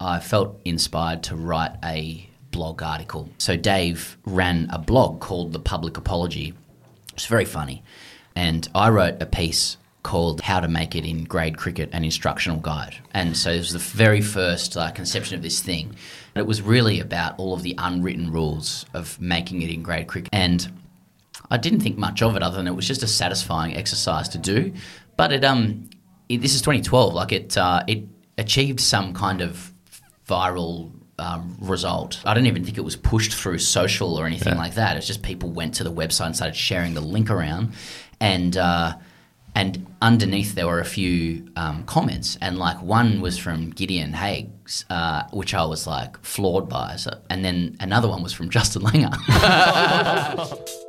I felt inspired to write a blog article. So Dave ran a blog called The Public Apology. It's very funny. And I wrote a piece called How to Make It in Grade Cricket, an instructional guide. And so it was the very first uh, conception of this thing. And it was really about all of the unwritten rules of making it in grade cricket. And I didn't think much of it other than it was just a satisfying exercise to do. But it um, it, this is 2012. Like it, uh, it achieved some kind of viral um, result. I don't even think it was pushed through social or anything like that. It's just people went to the website and started sharing the link around, and uh, and underneath there were a few um, comments, and like one was from Gideon Haigh, uh, which I was like floored by, so, and then another one was from Justin Langer.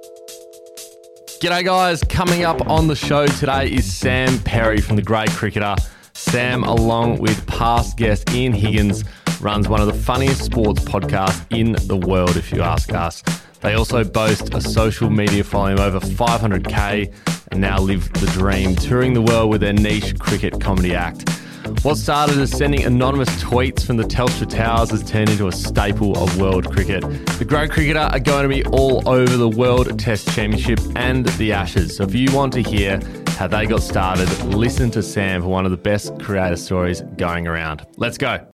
G'day, guys. Coming up on the show today is Sam Perry from The Grade Cricketer. Sam, along with past guest Ian Higgins, runs one of the funniest sports podcasts in the world, if you ask us. They also boast a social media following of over 500k and now live the dream, touring the world with their niche cricket comedy act. What started as sending anonymous tweets from the Telstra Towers has turned into a staple of world cricket. The Grade Cricketer are going to be all over the World Test Championship and the Ashes. So if you want to hear how they got started, listen to Sam for one of the best creator stories going around. Let's go.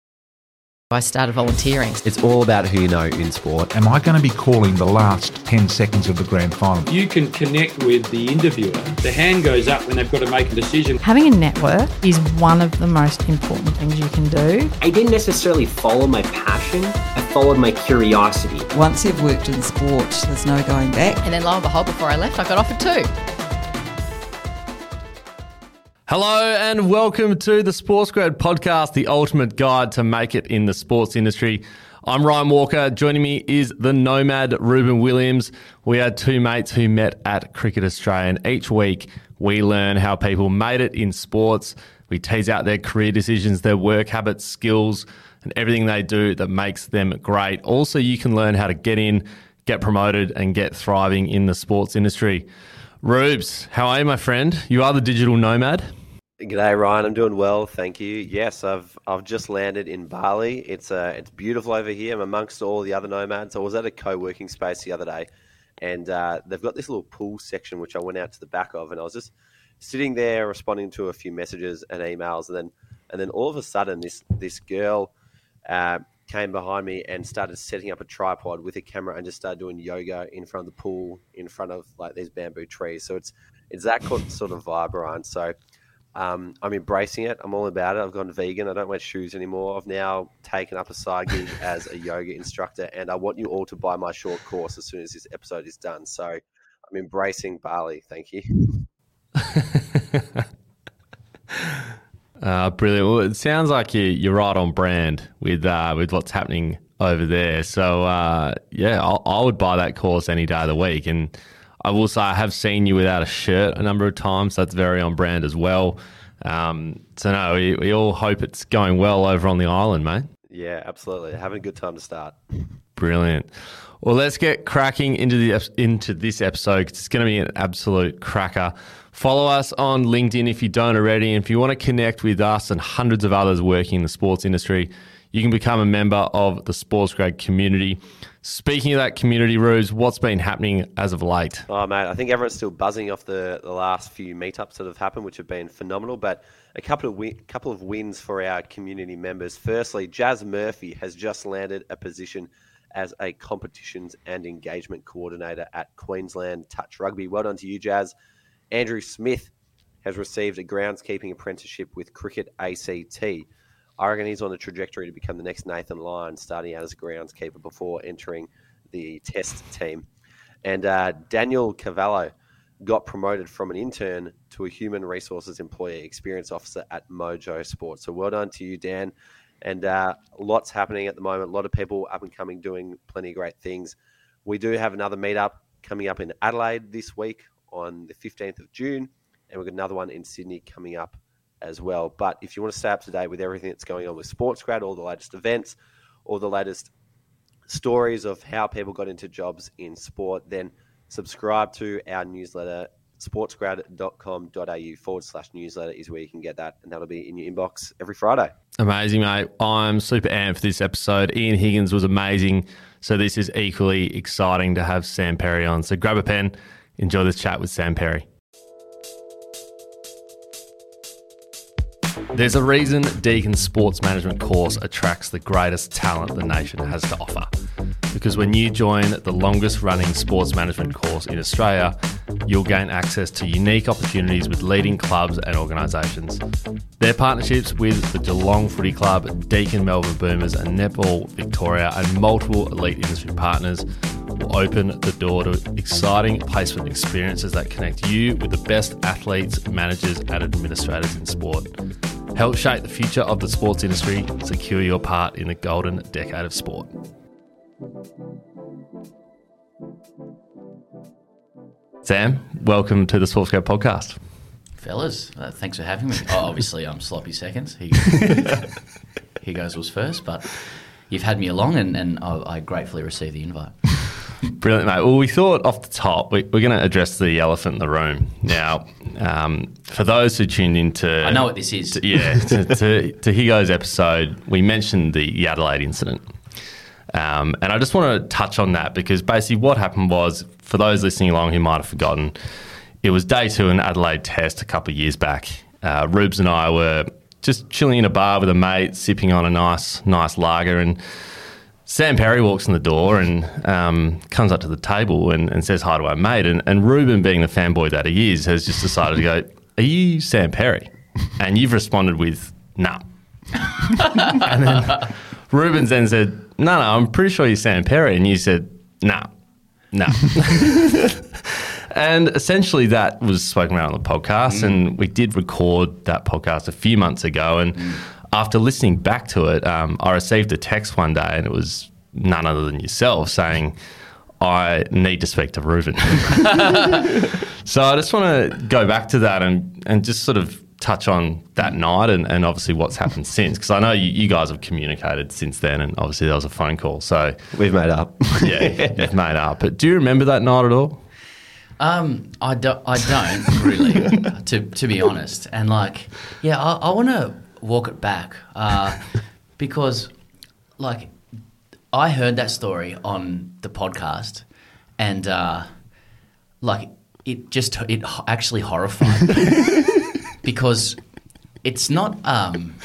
I started volunteering. It's all about who you know in sport. Am I going to be calling the last 10 seconds of the grand final? You can connect with the interviewer. The hand goes up when they've got to make a decision. Having a network is one of the most important things you can do. I didn't necessarily follow my passion, I followed my curiosity. Once you've worked in sport, there's no going back. And then lo and behold, before I left, I got offered two. Hello and welcome to the Sports Grad podcast, the ultimate guide to make it in the sports industry. I'm Ryan Walker. Joining me is the nomad Ruben Williams. We are two mates who met at Cricket Australia, and each week we learn how people made it in sports. We tease out their career decisions, their work habits, skills, and everything they do that makes them great. Also, you can learn how to get in, get promoted, and get thriving in the sports industry. Rubes, how are you, my friend? You are the digital nomad. G'day, Ryan. I'm doing well, thank you. Yes, I've I've just landed in Bali. It's uh, it's beautiful over here. I'm amongst all the other nomads. I was at a co-working space the other day, and uh, they've got this little pool section which I went out to the back of, and I was just sitting there responding to a few messages and emails, and then and then all of a sudden this this girl uh, came behind me and started setting up a tripod with a camera and just started doing yoga in front of the pool in front of like these bamboo trees. So it's it's that sort of vibe, Ryan. So. Um, I'm embracing it. I'm all about it. I've gone vegan. I don't wear shoes anymore. I've now taken up a side gig as a yoga instructor, and I want you all to buy my short course as soon as this episode is done. So I'm embracing Bali. Thank you. uh, brilliant. Well, it sounds like you, you're right on brand with uh, with what's happening over there. So uh, yeah, I'll, I would buy that course any day of the week. And I will say I have seen you without a shirt a number of times. So That's very on brand as well. Um, so no, we, we all hope it's going well over on the island, mate. Yeah, absolutely. Having a good time to start. Brilliant. Well, let's get cracking into the into this episode. It's going to be an absolute cracker. Follow us on LinkedIn if you don't already, and if you want to connect with us and hundreds of others working in the sports industry, you can become a member of the Sports Grad community. Speaking of that community, Rubes, what's been happening as of late? Oh, mate, I think everyone's still buzzing off the, the last few meetups that have happened, which have been phenomenal. But a couple of wi- couple of wins for our community members. Firstly, Jazz Murphy has just landed a position as a competitions and engagement coordinator at Queensland Touch Rugby. Well done to you, Jazz. Andrew Smith has received a groundskeeping apprenticeship with Cricket ACT. I reckon he's on a trajectory to become the next Nathan Lyon, starting out as a groundskeeper before entering the test team. And uh, Daniel Cavallo got promoted from an intern to a human resources employee experience officer at Mojo Sports. So well done to you, Dan. And uh, lots happening at the moment. A lot of people up and coming doing plenty of great things. We do have another meetup coming up in Adelaide this week on the 15th of June. And we've got another one in Sydney coming up as well. But if you want to stay up to date with everything that's going on with SportsGrad, all the latest events, all the latest stories of how people got into jobs in sport, then subscribe to our newsletter sportsgrad.com.au forward slash newsletter is where you can get that, and that'll be in your inbox every Friday. Amazing, mate. I'm super amped for this episode. Ian Higgins was amazing. So this is equally exciting to have Sam Perry on. So grab a pen, enjoy this chat with Sam Perry. There's a reason Deakin's sports management course attracts the greatest talent the nation has to offer. Because when you join the longest running sports management course in Australia, you'll gain access to unique opportunities with leading clubs and organisations. Their partnerships with the Geelong Footy Club, Deakin Melbourne Boomers, and Netball Victoria, and multiple elite industry partners will open the door to exciting placement experiences that connect you with the best athletes, managers, and administrators in sport. Help shape the future of the sports industry, secure your part in the golden decade of sport. Sam, welcome to the Sports Grad podcast. Fellas, uh, thanks for having me. Oh, obviously, I'm sloppy seconds. He, he goes was first, but you've had me along, and, and I, I gratefully receive the invite. Brilliant, mate. Well, we thought off the top, we, we're going to address the elephant in the room. Now, um, for those who tuned into. I know what this is. To, yeah, to, to, to Higgo's episode, we mentioned the Adelaide incident. Um, and I just want to touch on that because basically what happened was, for those listening along who might have forgotten, it was day two in Adelaide Test a couple of years back. Uh, Rubes and I were just chilling in a bar with a mate, sipping on a nice, nice lager, and Sam Perry walks in the door and um, comes up to the table and, and, says hi to our mate. And, and Ruben, being the fanboy that he is, has just decided to go, Are you Sam Perry? And you've responded with, No. Nah. and then Ruben's then said, No, no, I'm pretty sure you're Sam Perry. And you said, No, no. and essentially that was spoken about on the podcast. Mm. And we did record that podcast a few months ago. And mm after listening back to it, um, I received a text one day, and it was none other than yourself saying, I need to speak to Ruben. so I just want to go back to that and, and just sort of touch on that night and, and obviously what's happened since. Because I know you, you, guys have communicated since then, and obviously there was a phone call. So we've made up. yeah, you've made up. But do you remember that night at all? Um, I, do, I don't really, to, to be honest. And like, yeah, I, I want to walk it back uh, because, like, I heard that story on the podcast, and uh, like it just it actually horrified me because it's not um,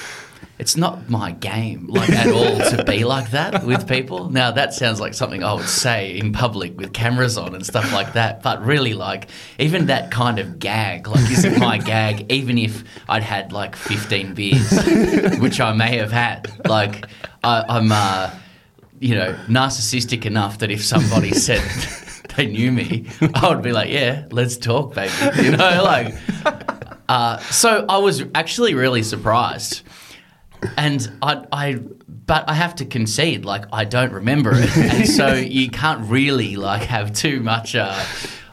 it's not my game like at all to be like that with people. Now that sounds like something I would say in public with cameras on and stuff like that. But really, like even that kind of gag, like isn't my gag. Even if I'd had like fifteen beers, which I may have had, like I, I'm, uh, you know, narcissistic enough that if somebody said. they knew me, I would be like, "Yeah, let's talk, baby." You know, like. Uh, so I was actually really surprised and I, I, but I have to concede, like I don't remember it, and so you can't really like have too much, uh,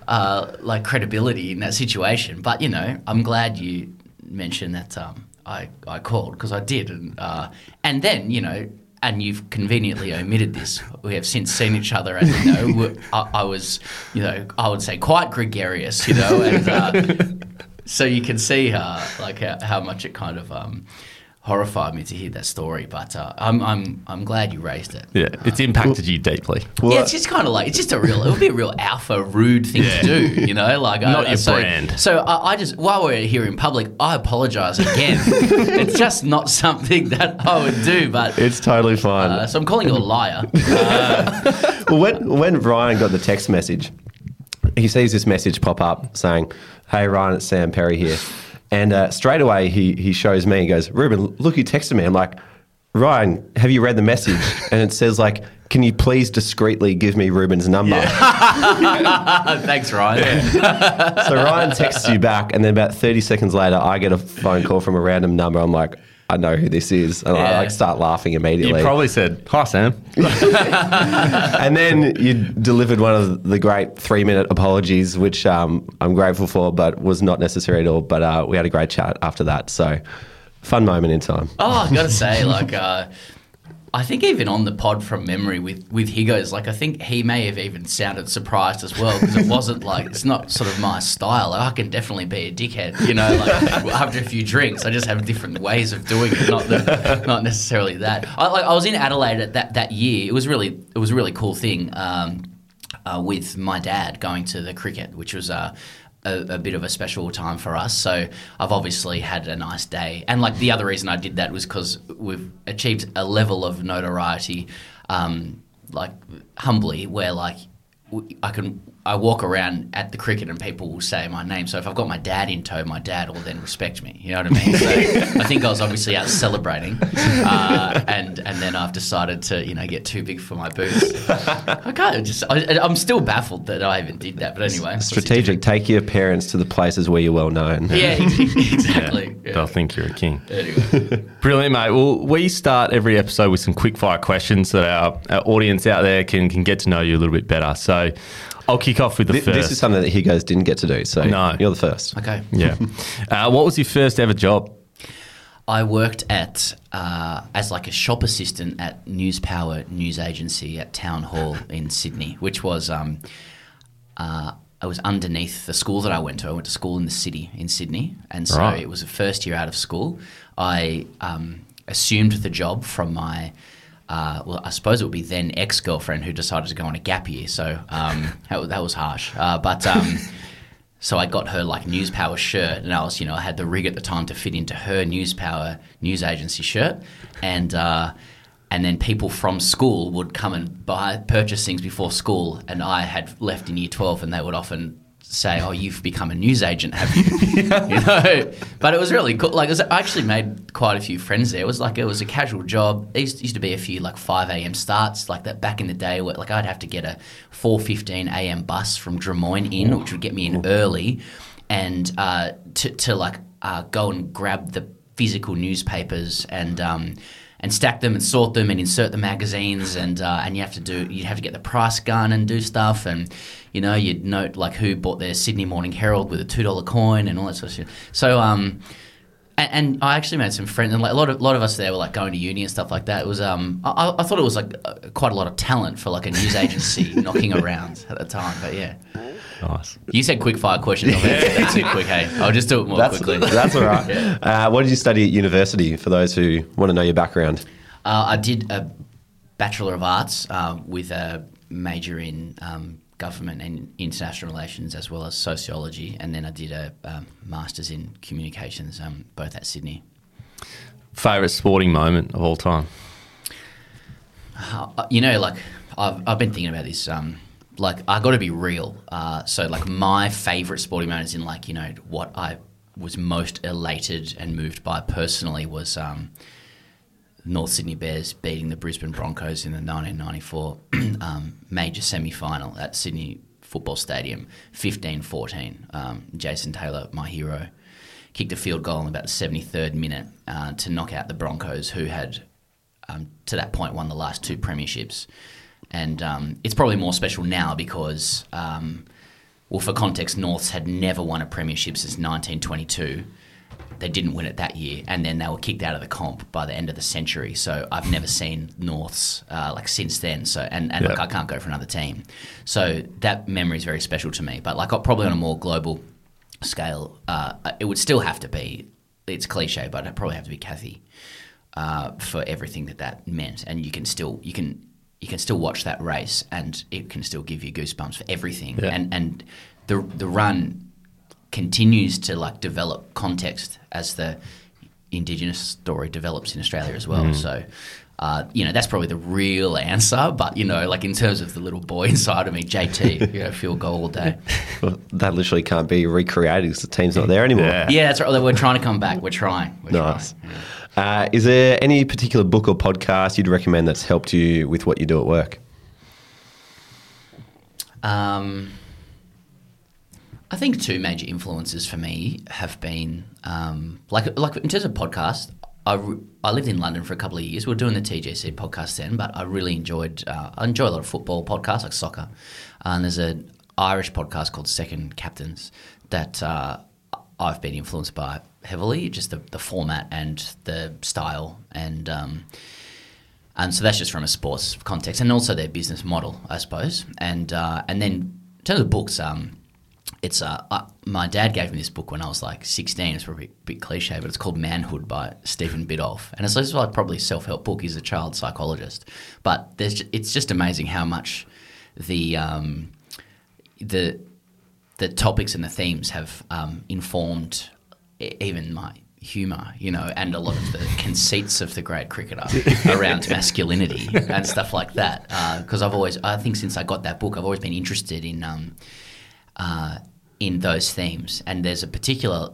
uh, like credibility in that situation. But you know, I'm glad you mentioned that um, I, I called because I did, and uh, and then you know, and you've conveniently omitted this. We have since seen each other, and you know, I, I was, you know, I would say quite gregarious, you know, and uh, so you can see uh, like how, how much it kind of. Um, horrified me to hear that story, but uh, I'm, I'm I'm glad you raised it. Yeah, it's impacted you deeply. Well, yeah, it's just kind of like it's just a real it would be a real alpha rude thing yeah. to do, you know, like not I, your so, brand. So I, I, just while we're here in public, I apologise again. it's just not something that I would do, but it's totally fine. Uh, so I'm calling you a liar. Uh, well, when when Ryan got the text message, he sees this message pop up saying, "Hey Ryan, it's Sam Perry here." And uh, straight away, he, he shows me, he goes, Ruben, look who texted me. I'm like, Ryan, have you read the message? And it says, like, can you please discreetly give me Ruben's number? Yeah. Thanks, Ryan. Yeah. so Ryan texts you back, and then about 30 seconds later, I get a phone call from a random number. I'm like, I know who this is, and yeah. I like start laughing immediately. You probably said, "Hi, Sam," and then you delivered one of the great three-minute apologies, which um, I'm grateful for, but was not necessary at all. But uh, we had a great chat after that, so fun moment in time. Oh, I gotta say, like. Uh, I think even on the pod from memory with with Higgos, like I think he may have even sounded surprised as well because it wasn't like it's not sort of my style. Like, I can definitely be a dickhead, you know. Like after a few drinks, I just have different ways of doing it, not the, not necessarily that. I, like I was in Adelaide at that that year. It was really it was a really cool thing. Um, uh, with my dad going to the cricket, which was uh, a, a, bit of a special time for us. So I've obviously had a nice day. And like the other reason I did that was because we've achieved a level of notoriety, um, like humbly, where like I can I walk around at the cricket and people will say my name. So if I've got my dad in tow, my dad will then respect me. You know what I mean? So I think I was obviously out celebrating, uh, and and then I've decided to you know get too big for my boots. I can't just. I, am still baffled that I even did that. But anyway, strategic. Take your parents to the places where you're well known. Yeah, exactly. Yeah, yeah. They'll think you're a king. Anyway, brilliant, mate. Well, we start every episode with some quick fire questions so that our, our audience out there can can get to know you a little bit better. So. I'll kick off with the this, first. This is something that Higgos didn't get to do, so no. you're the first. Okay. Yeah. uh, what was your first ever job? I worked at uh, as like a shop assistant at Newspower News Agency at Town Hall in Sydney, which was um, uh, I was underneath the school that I went to. I went to school in the city in Sydney, and so right. it was the first year out of school. I um, assumed the job from my uh, well, I suppose it would be then ex girlfriend who decided to go on a gap year. So um, that, that, was harsh. Uh, but um, so I got her like Newspower shirt, and I was, you know, I had the rig at the time to fit into her Newspower news agency shirt, and uh, and then people from school would come and buy purchase things before school, and I had left in year twelve, and they would often say, "Oh, you've become a news agent, have you?" you know, but it was really cool. Like, was, I actually made quite a few friends there. It was like it was a casual job. There used, used to be a few like five a.m. starts, like that back in the day. Where like I'd have to get a four fifteen a.m. bus from Drummoyne in, which would get me in early, and uh, to to like uh, go and grab the physical newspapers and. Um, and stack them and sort them and insert the magazines and uh, and you have to do you have to get the price gun and do stuff and you know you'd note like who bought their Sydney Morning Herald with a two dollar coin and all that sort of shit. So um, and, and, I actually made some friends and like a lot of lot of us there were like going to uni and stuff like that. It was um I, I thought it was like uh, quite a lot of talent for like a news agency knocking around at the time, but yeah. Nice. You said quick fire questions. I'll that too quick. Hey, I'll just do it more that's, quickly. That's all right. yeah. uh, what did you study at university? For those who want to know your background, uh, I did a bachelor of arts uh, with a major in um, government and international relations, as well as sociology, and then I did a um, master's in communications, um, both at Sydney. Favorite sporting moment of all time? Uh, you know, like I've, I've been thinking about this um, like I got to be real. Uh, so like my favorite sporting moment is in like you know what I was most elated and moved by personally was um, North Sydney Bears beating the Brisbane Broncos in the 1994 um, major semi final at Sydney Football Stadium, 15-14. Um, Jason Taylor, my hero, kicked a field goal in about the 73rd minute uh, to knock out the Broncos, who had um, to that point won the last two premierships and um, it's probably more special now because, um, well, for context, Norths had never won a premiership since 1922. They didn't win it that year, and then they were kicked out of the comp by the end of the century. So I've never seen Norths uh, like since then. So and, and look, I can't go for another team. So that memory is very special to me. But like probably on a more global scale, uh, it would still have to be. It's cliche, but it'd probably have to be Cathy uh, for everything that that meant. And you can still you can you can still watch that race and it can still give you goosebumps for everything. Yeah. And and the the run continues to like develop context as the indigenous story develops in Australia as well. Mm. So. Uh, you know that's probably the real answer, but you know, like in terms of the little boy inside of me, JT, you know, field goal all day. Well, that literally can't be recreated because the team's not there anymore. Yeah, yeah that's right. We're trying to come back. We're trying. We're nice. Trying. Yeah. Uh, is there any particular book or podcast you'd recommend that's helped you with what you do at work? Um, I think two major influences for me have been um, like like in terms of podcast. I, re- I lived in London for a couple of years. We were doing the TGC podcast then, but I really enjoyed. Uh, I enjoy a lot of football podcasts like soccer, and there's an Irish podcast called Second Captains that uh, I've been influenced by heavily, just the, the format and the style. And um, and so that's just from a sports context, and also their business model, I suppose. And uh, and then in terms of books, um, it's uh, uh, my dad gave me this book when I was like 16. It's probably a bit cliche, but it's called Manhood by Stephen Biddulph, and it's just like probably a self help book. He's a child psychologist, but it's just amazing how much the um, the the topics and the themes have um, informed even my humour, you know, and a lot of the conceits of the Grade Cricketer around masculinity and stuff like that. Because I've always, I think, since I got that book, I've always been interested in um, uh, in those themes, and there's a particular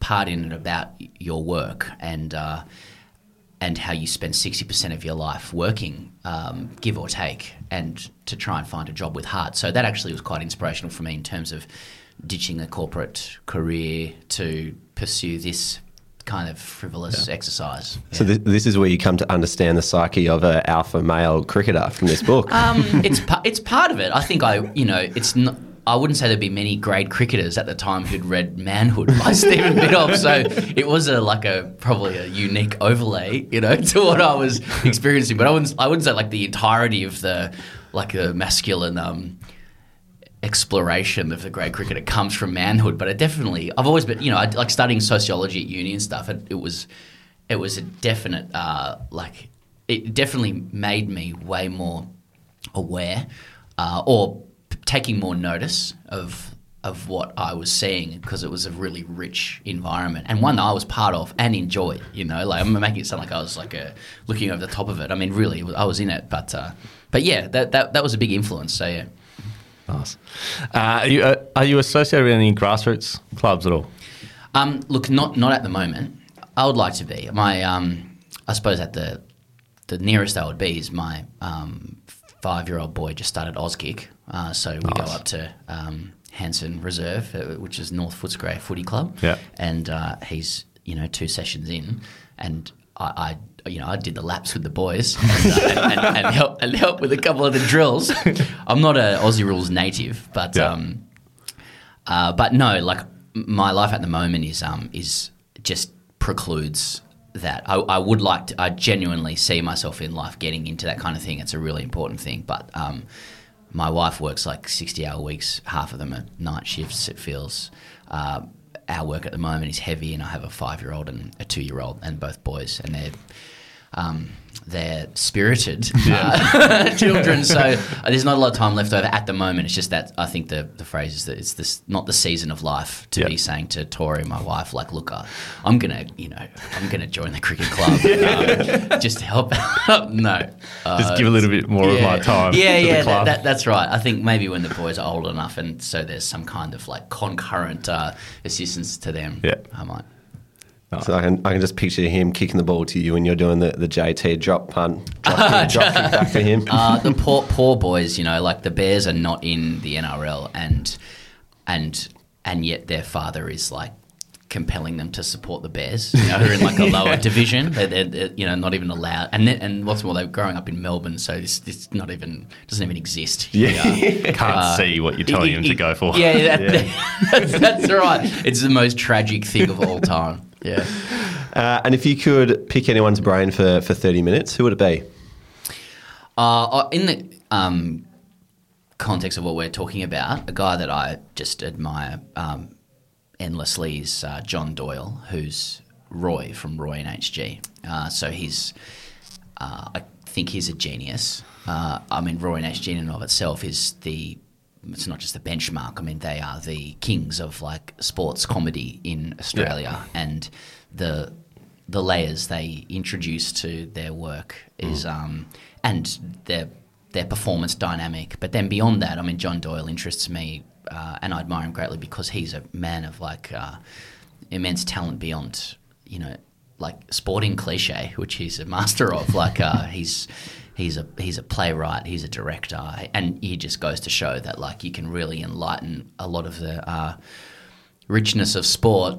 part in it about your work and. Uh, and how you spend 60% of your life working, um, give or take, and to try and find a job with heart. So that actually was quite inspirational for me in terms of ditching a corporate career to pursue this kind of frivolous exercise. So th- this is where you come to understand the psyche of an alpha male cricketer from this book. Um, it's pa- it's part of it. I think I you know it's not. I wouldn't say there'd be many grade cricketers at the time who'd read Manhood by Stephen Biddulph, so it was a like a probably a unique overlay, you know, to what I was experiencing. But I wouldn't I wouldn't say like the entirety of the like a masculine um, exploration of the Grade Cricketer comes from manhood. But it definitely I've always been you know I, like studying sociology at uni and stuff. It, it was it was a definite uh, like it definitely made me way more aware uh, or taking more notice of of what I was seeing because it was a really rich environment and one that I was part of and enjoyed. You know, like I'm making it sound like I was like a, looking over the top of it. I mean, really, I was in it, but uh, but yeah, that, that that was a big influence. So yeah. Nice. Uh, are, you, uh, are you associated with any grassroots clubs at all? Um, look, not not at the moment. I would like to be. My, um, I suppose at the the nearest I would be is my um, five year old boy just started Auskick, uh, so we go up to um, Hanson Reserve, uh, which is North Footscray Footy Club. Yeah. and uh, he's you know two sessions in, and I. I you know, I did the laps with the boys and, uh, and, and, and help and help with a couple of the drills. I'm not a Aussie rules native, but Yeah. um, uh, but no, like my life at the moment is um is just precludes that. I, I would like to. I genuinely see myself in life getting into that kind of thing. It's a really important thing. But um, my wife works like sixty hour weeks. Half of them are night shifts. It feels. Uh, our work at the moment is heavy, and I have a five year old and a two year old, and both boys, and they're um, they're spirited uh, children. So uh, there's not a lot of time left over at the moment. It's just that I think the, the phrase is that it's this not the season of life to Yeah. be saying to Tori, my wife, like, look, uh, I'm gonna, you know, I'm gonna join the cricket club um, just to help. Out. No, uh, Just give a little bit more of my time Yeah, to the yeah, that, that, that's right. I think maybe when the boys are old enough, and so there's some kind of like concurrent uh, assistance to them. Yeah. I might. So I can, I can just picture him kicking the ball to you and you're doing the, the JT drop punt, drop kick, drop kick back to him. uh, the poor poor boys, you know, like the Bears are not in the NRL, and and and yet their father is like compelling them to support the Bears. You know, who are in like a lower division. They're, they're, they're, you know not even allowed. And then, and what's more, they're growing up in Melbourne, so this this not even doesn't even exist. Yeah. Can't see what you're telling him to go for. Uh, Yeah, that, that's, that's right. It's the most tragic thing of all time. Yeah. Uh, and if you could pick anyone's brain for, for 30 minutes, who would it be? Uh, in the um, context of what we're talking about, a guy that I just admire um, endlessly is uh, John Doyle, who's Roy from Roy and HG. Uh, so he's, uh, I think he's a genius. Uh, I mean, Roy and HG in and of itself is the, it's not just the benchmark. I mean, they are the kings of like sports comedy in Australia, and the the layers they introduce to their work is um, and their their performance dynamic. But then beyond that, I mean, John Doyle interests me, uh, and I admire him greatly because he's a man of like uh, immense talent beyond you know like sporting cliche, which he's a master of. Like uh, he's he's a he's a playwright, he's a director, and he just goes to show that like you can really enlighten a lot of the uh, richness of sport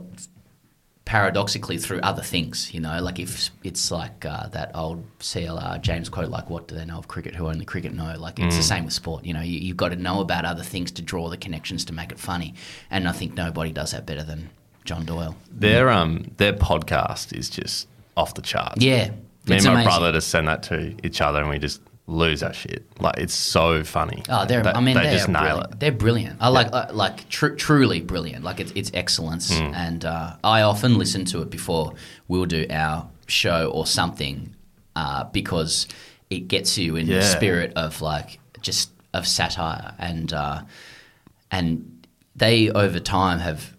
paradoxically through other things, you know, like if it's like uh, that old CLR James quote, like what do they know of cricket? Who only cricket know? Like it's the same with sport. You know, you, you've got to know about other things to draw the connections to make it funny, and I think nobody does that better than John Doyle. Their um their podcast is just off the charts. Yeah, Me It's and my amazing. brother just send that to each other, and we just lose our shit. Like it's so funny. Oh, they're. They- I mean, they they're just nail brilliant. it. They're brilliant. I like, uh, like, tr- truly brilliant. Like, it's, it's excellence. Hmm. And uh, I often listen to it before we'll do our show or something, uh, because it gets you in Yeah. the spirit of like just of satire and uh, and they over time have.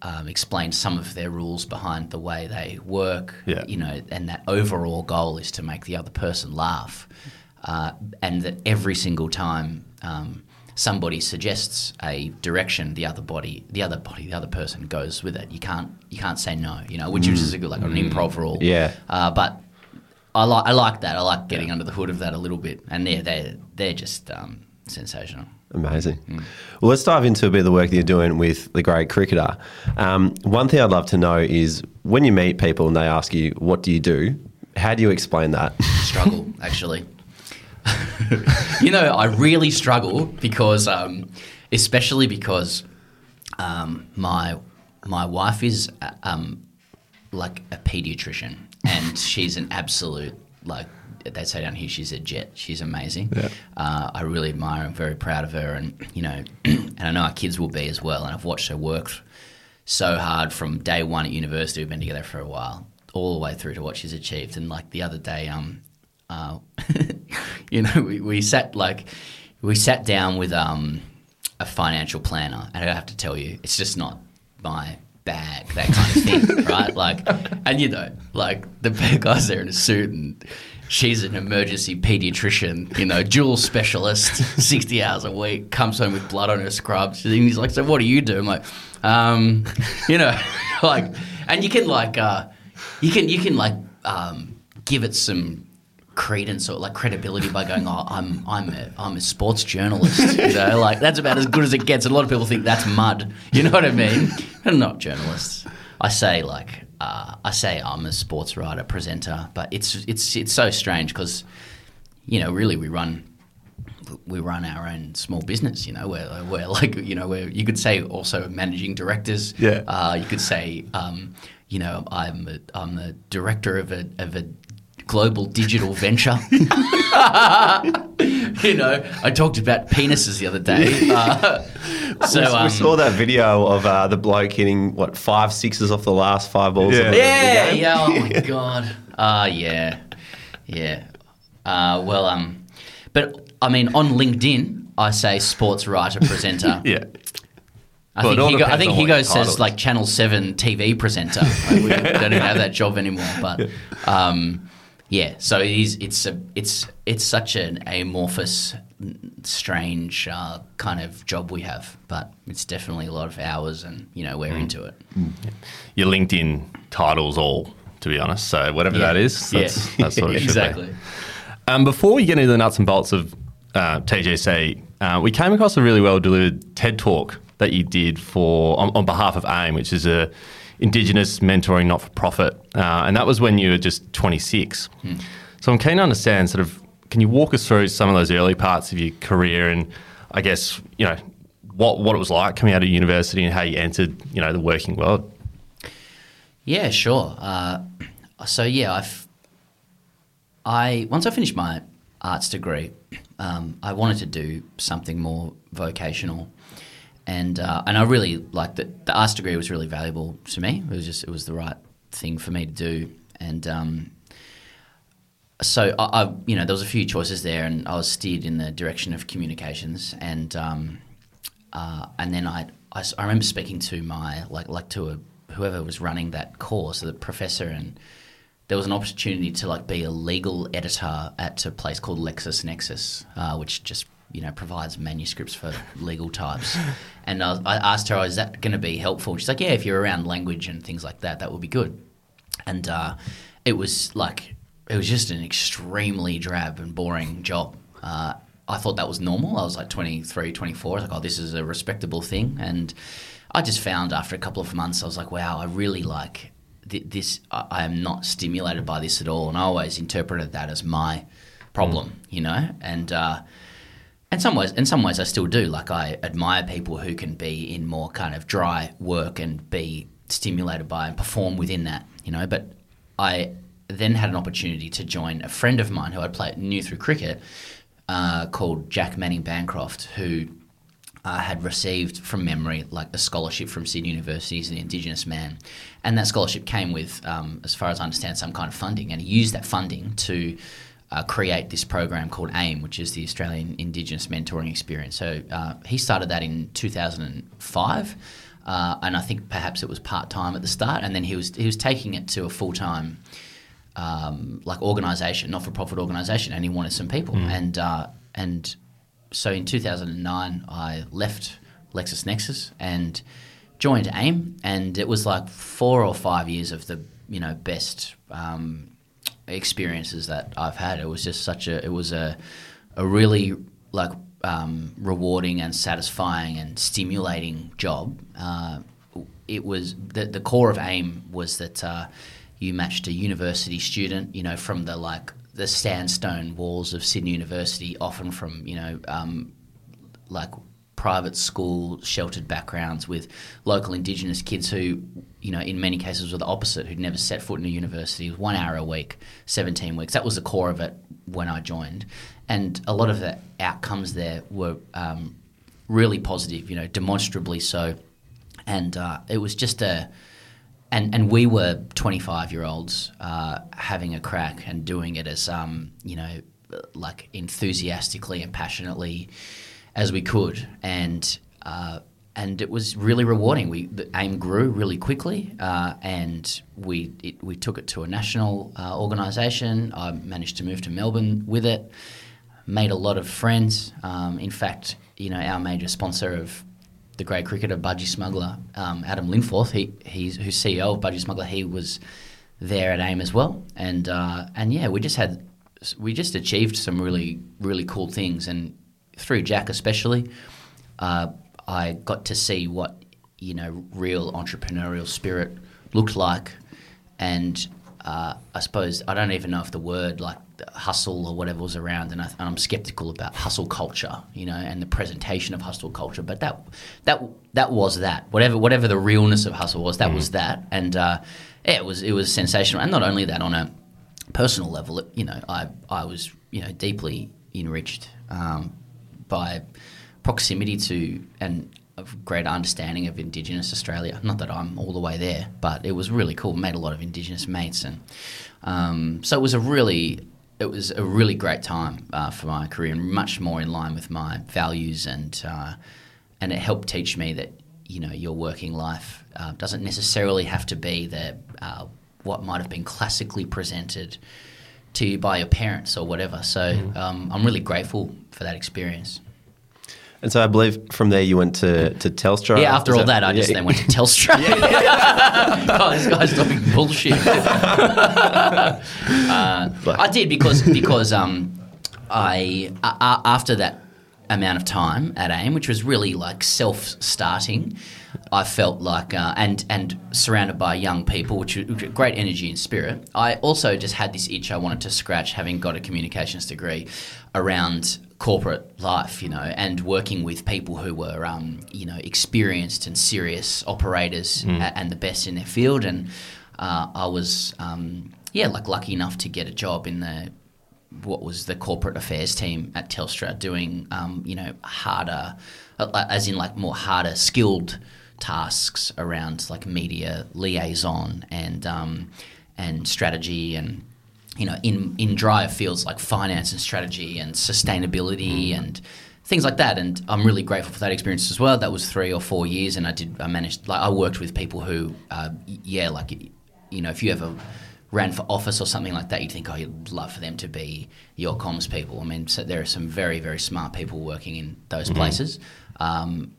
Um, explained some of their rules behind the way they work, Yeah. you know, and that overall goal is to make the other person laugh, uh, and that every single time um, somebody suggests a direction, the other body, the other body, the other person goes with it. You can't, you can't say no, you know, which is a good like an improv rule. Yeah. Uh, but I like, I like that. I like getting under the hood of that a little bit, and yeah, they're, they're just um, sensational. Amazing. Hmm. Well, let's dive into a bit of the work that you're doing with the Grade Cricketer. Um, one thing I'd love to know is when you meet people and they ask you, "What do you do?" How do you explain that? struggle actually. you know, I really struggle because, um, especially because um, my my wife is uh, um, like a pediatrician, and she's an absolute like they say down here. She's a jet. She's amazing. Uh, I really admire. her. I'm very proud of her, and you know, and I know our kids will be as well. And I've watched her work so hard from day one at university. We've been together for a while, all the way through to what she's achieved. And like the other day, um, uh, you know, we, we sat like we sat down with um a financial planner, and I have to tell you, it's just not my bag, that kind of thing, right? Like, and you know, like the guy's there in a suit and. She's an emergency pediatrician, you know, dual specialist, 60 hours a week, comes home with blood on her scrubs. And he's like, So, what do you do? I'm like, um, you know, like, and you can, like, uh, you can, you can, like, um, give it some credence or like credibility by going, "Oh, I'm I'm a, I'm a sports journalist." You know, like that's about as good as it gets. And a lot of people think that's mud. You know what I mean? I'm not journalists. I say like uh, I say I'm a sports writer, presenter, but it's it's it's so strange because you know really we run we run our own small business, you know, where we're like, you know, where you could say also managing directors. Yeah. Uh, you could say, um, you know, I'm a, I'm the director of a of a global digital venture. you know, I talked about penises the other day. Uh, so we um, saw that video of uh, the bloke hitting what five sixes off the last five balls. Yeah. of the- the Yeah, yeah. Oh my god. Ah, yeah, yeah. Uh, well, um, but I mean, on LinkedIn, I say sports writer presenter. Yeah. I Well, think, Higgo, I think Higgo says like Channel Seven TV presenter. Like, we don't even have that job anymore. But um, yeah, so it is. It's a. It's it's such an amorphous, strange uh, kind of job we have. But it's definitely a lot of hours, and you know we're Mm. into it. Your LinkedIn titles all, to be honest. So whatever Yeah. that is, that's, yeah, that's what it should exactly. be. Um, before we get into the nuts and bolts of uh, TGC, uh, we came across a really well delivered TED talk that you did for on, on behalf of AIM, which is a Indigenous mentoring not for profit, uh, and that was when you were just 26. So I'm keen to understand, sort of, can you walk us through some of those early parts of your career, and I guess you know what what it was like coming out of university and how you entered you know the working world. Yeah, sure. Uh, so yeah, I've I once I finished my arts degree, um, I wanted to do something more vocational, and uh, and I really liked that. The arts degree was really valuable to me. It was just it was the right thing for me to do, and um, so I, I you know there was a few choices there, and I was steered in the direction of communications, and um, uh, and then I I remember speaking to my like like to a whoever was running that course, the professor, and there was an opportunity to like be a legal editor at a place called LexisNexis, uh, which just you know provides manuscripts for legal types. And I, was, I asked her, "Oh, "Is that going to be helpful?" She's like, "Yeah, if you're around language and things like that, that would be good." And uh, it was like it was just an extremely drab and boring job. Uh, I thought that was normal. I was like 23, 24. I was like, oh, this is a respectable thing. And I just found after a couple of months, I was like, wow, I really like th- this. I, I am not stimulated by this at all. And I always interpreted that as my problem, you know? And, uh, in some ways, in some ways, I still do. Like I admire people who can be in more kind of dry work and be stimulated by and perform within that, you know. But I then had an opportunity to join a friend of mine who I played knew through cricket, uh, called Jack Manning Bancroft, who uh, had received from memory like a scholarship from Sydney University as an Indigenous man, and that scholarship came with, um, as far as I understand, some kind of funding, and he used that funding to. Uh, create this program called AIM, which is the Australian Indigenous Mentoring Experience. So uh, he started that in 2005, uh, and I think perhaps it was part time at the start, and then he was he was taking it to a full time um, like organisation, not for profit organisation, and he wanted some people, and uh, and so in 2009 I left LexisNexis and joined AIM, and it was like four or five years of the you know best um, experiences that I've had. It was just such a it was a a really like um, rewarding and satisfying and stimulating job. Uh, it was the the core of AIM was that uh, you matched a university student, you know, from the like the sandstone walls of Sydney University, often from you know um, like private school sheltered backgrounds with local indigenous kids who you know in many cases were the opposite who'd never set foot in a university one hour a week 17 weeks. That was the core of it when i joined. And a lot of the outcomes there were um, really positive you know demonstrably so. And uh, it was just a and and we were 25 year olds uh, having a crack and doing it as um, you know like enthusiastically and passionately as we could and uh, and it was really rewarding. We the AIM grew really quickly, uh, and we it, we took it to a national uh, organisation. I managed to move to Melbourne with it. Made a lot of friends. Um, in fact, you know our major sponsor of the Grade Cricketer Budgy Smuggler, um, Adam Linforth, he he's who's CEO of Budgy Smuggler. He was there at AIM as well, and uh, and yeah, we just had we just achieved some really really cool things, and through Jack especially, uh, I got to see what you know real entrepreneurial spirit looked like, and uh, I suppose I don't even know if the word like hustle or whatever was around, and, I, and I'm skeptical about hustle culture, you know, and the presentation of hustle culture. But that that that was that. Whatever whatever the realness of hustle was, that was that, and uh, yeah, it was it was sensational. And not only that, on a personal level, it, you know, I I was you know deeply enriched um, by proximity to and a great understanding of Indigenous Australia. Not that I'm all the way there, but it was really cool. Made a lot of Indigenous mates, and um, so it was a really it was a really great time uh, for my career, and much more in line with my values, and uh, and it helped teach me that you know your working life uh, doesn't necessarily have to be the uh, what might have been classically presented to you by your parents or whatever. So um, I'm really grateful for that experience. And so I believe from there you went to, to Telstra. Yeah, after all that, I just yeah. then went to Telstra. oh, this guy's talking bullshit. uh, I did because because um, I uh, uh, after that amount of time at AIM, which was really like self-starting, I felt like uh, and and surrounded by young people, which was great energy and spirit. I also just had this itch I wanted to scratch, having got a communications degree, around corporate life, you know, and working with people who were, um, you know, experienced and serious operators a- and the best in their field. And uh, I was, um, yeah, like lucky enough to get a job in the what was the corporate affairs team at Telstra, doing, um, you know, harder, uh, as in like more harder, skilled tasks around like media liaison and um, and strategy and you know, in in drier fields like finance and strategy and sustainability and things like that. And I'm really grateful for that experience as well. That was three or four years, and I did. I managed. Like I worked with people who, uh, yeah, like you know, if you ever ran for office or something like that, you'd think, oh, you'd love for them to be your comms people. I mean, so there are some very very smart people working in those places. Um,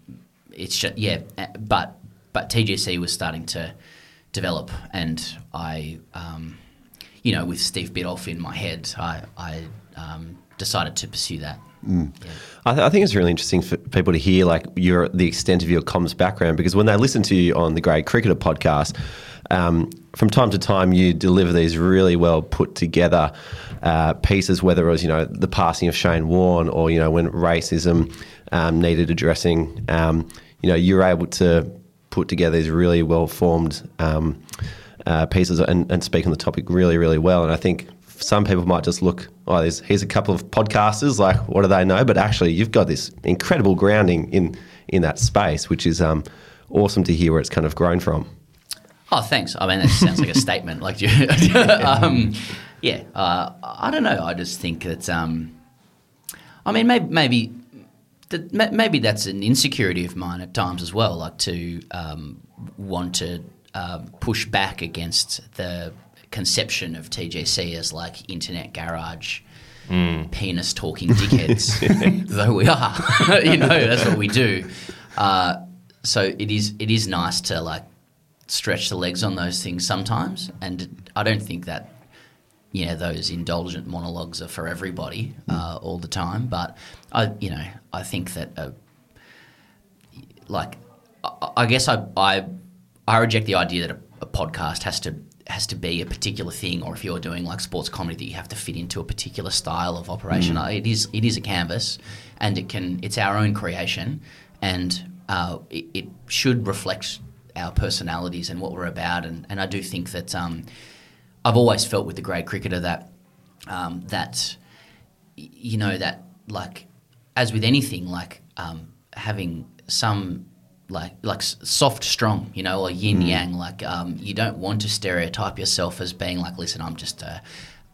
it's just yeah, but but TGC was starting to develop, and I. Um, you know, with Steve Biddulph in my head, I, I um, decided to pursue that. I, th- I think it's really interesting for people to hear like your the extent of your comms background because when they listen to you on the Grade Cricketer podcast, um, from time to time you deliver these really well put together uh, pieces, whether it was you know the passing of Shane Warne or you know when racism um, needed addressing. Um, you know you're able to put together these really well formed. Uh, pieces and, and speak on the topic really, really well. And I think some people might just look, oh, there's, here's a couple of podcasters, like, what do they know? But actually, you've got this incredible grounding in, in that space, which is um, awesome to hear where it's kind of grown from. Oh, thanks. I mean, that sounds like a statement. Like, you, um, yeah, uh, I don't know. I just think that, um, I mean, maybe, maybe, maybe that's an insecurity of mine at times as well, like to um, want to uh, push back against the conception of TGC as like internet garage. Mm. Penis talking dickheads, though we are, you know, that's what we do. Uh, so it is. It is nice to like stretch the legs on those things sometimes, and I don't think that yeah those indulgent monologues are for everybody uh, all the time. But I you know I think that uh, like I, I guess I, I I reject the idea that a, a podcast has to has to be a particular thing, or if you're doing like sports comedy, that you have to fit into a particular style of operation. Mm. It is it is a canvas, and it can it's our own creation, and uh, it, it should reflect our personalities and what we're about. And, and I do think that um, I've always felt with the Grade Cricketer that um, that you know that like as with anything, like um, having some like like soft strong you know or yin yang like um, you don't want to stereotype yourself as being like listen i'm just a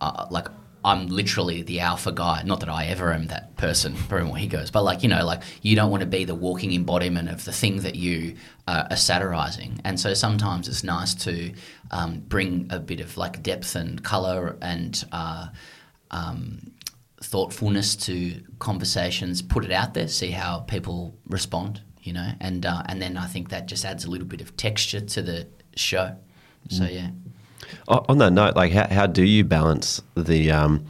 uh, like i'm literally the alpha guy. Not that i ever am that person for what he goes. But like you know like you don't want to be the walking embodiment of the thing that you uh, are satirizing. And so sometimes it's nice to um, bring a bit of like depth and color and uh, um, thoughtfulness to conversations put it out there see how people respond you know, and uh, and then I think that just adds a little bit of texture to the show. So Mm. yeah. On that note, like how, how do you balance the um,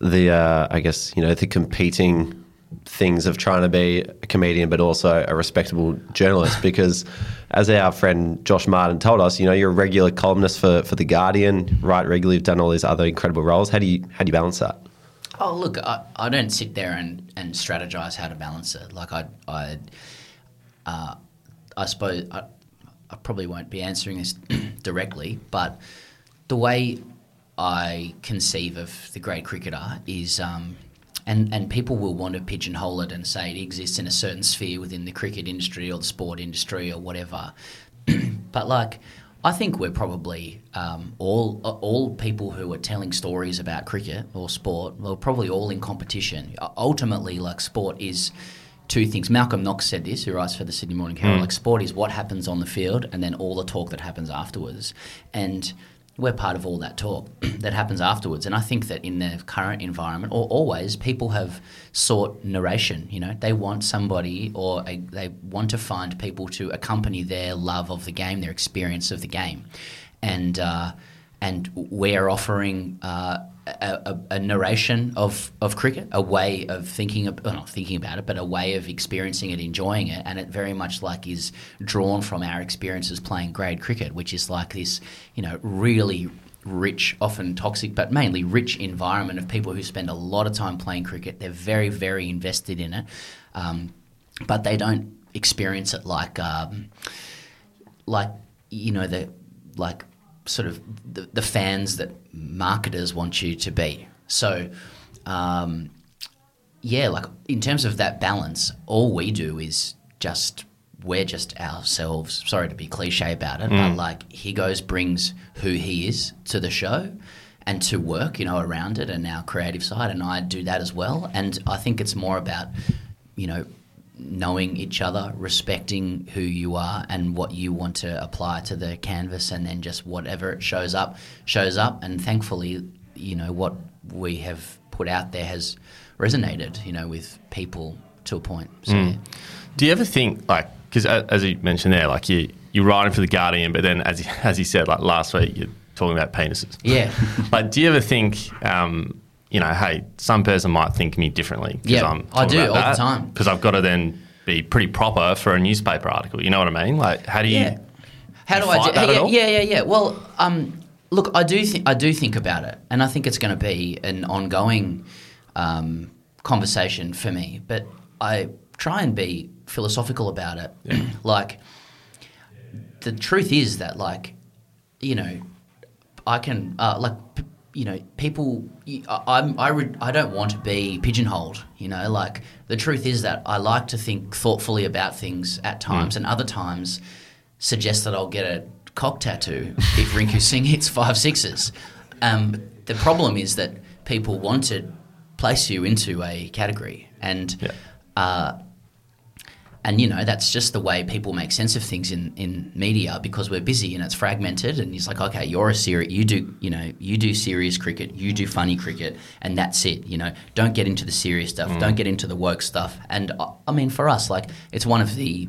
the uh, I guess you know the competing things of trying to be a comedian but also a respectable journalist? Because as our friend Josh Martin told us, you know you're a regular columnist for for the Guardian, write regularly, you've done all these other incredible roles. How do you how do you balance that? Oh look, I, I don't sit there and, and strategize how to balance it. Like I I uh, I suppose I, I probably won't be answering this directly, but the way I conceive of the Grade Cricketer is, um, and and people will want to pigeonhole it and say it exists in a certain sphere within the cricket industry or the sport industry or whatever. but like, I think we're probably um, all all people who are telling stories about cricket or sport. We're probably all in competition. Ultimately, like sport is two things. Malcolm Knox said this, who writes for the Sydney Morning Herald. Mm. Like sport is what happens on the field, and then all the talk that happens afterwards. And we're part of all that talk that happens afterwards. And I think that in the current environment, or always, people have sought narration. You know, they want somebody, or a, they want to find people to accompany their love of the game, their experience of the game, and. Uh, and we're offering uh, a, a, a, narration of, of cricket, a way of thinking, of, well, not thinking about it, but a way of experiencing it, enjoying it, and it very much like is drawn from our experiences playing grade cricket, which is like this, you know, really rich, often toxic, but mainly rich environment of people who spend a lot of time playing cricket. They're very, very invested in it, um, but they don't experience it like, um, like you know, the like sort of the, the, fans that marketers want you to be. So, um, yeah, like in terms of that balance, all we do is just we're just ourselves. Sorry to be cliche about it, Mm. but like he goes brings who he is to the show and to work, you know, around it and our creative side, and I do that as well. And I think it's more about, you know, knowing each other, respecting who you are and what you want to apply to the canvas, and then just whatever it shows up, shows up. And thankfully, you know, what we have put out there has resonated, you know, with people to a point. So, Mm. yeah. Do you ever think like because as you mentioned there, like you you're writing for the Guardian, but then as as you said, like last week you're talking about penises. Yeah. like, do you ever think? Um, you know, hey, some person might think me differently. Yeah, I do all the time. Because I've got to then be pretty proper for a newspaper article. You know what I mean? Like, how do you? Yeah. How do I do? that Yeah, yeah, yeah, yeah. Well, um, look, I do think I do think about it, and I think it's going to be an ongoing um, conversation for me. But I try and be philosophical about it. like, the truth is that like you know, I can uh, like p- you know people. I, I'm I re- I don't want to be pigeonholed. You know, like the truth is that I like to think thoughtfully about things at times, and other times suggest that I'll get a cock tattoo if Rinku Singh hits five sixes. Um, the problem is that people want to place you into a category, and uh, and you know that's just the way people make sense of things in, in media because we're busy and it's fragmented. And it's like okay you're a serious you do you know you do serious cricket you do funny cricket and that's it you know. Don't get into the serious stuff. Mm. don't get into the woke stuff. And I, I mean for us like it's one of the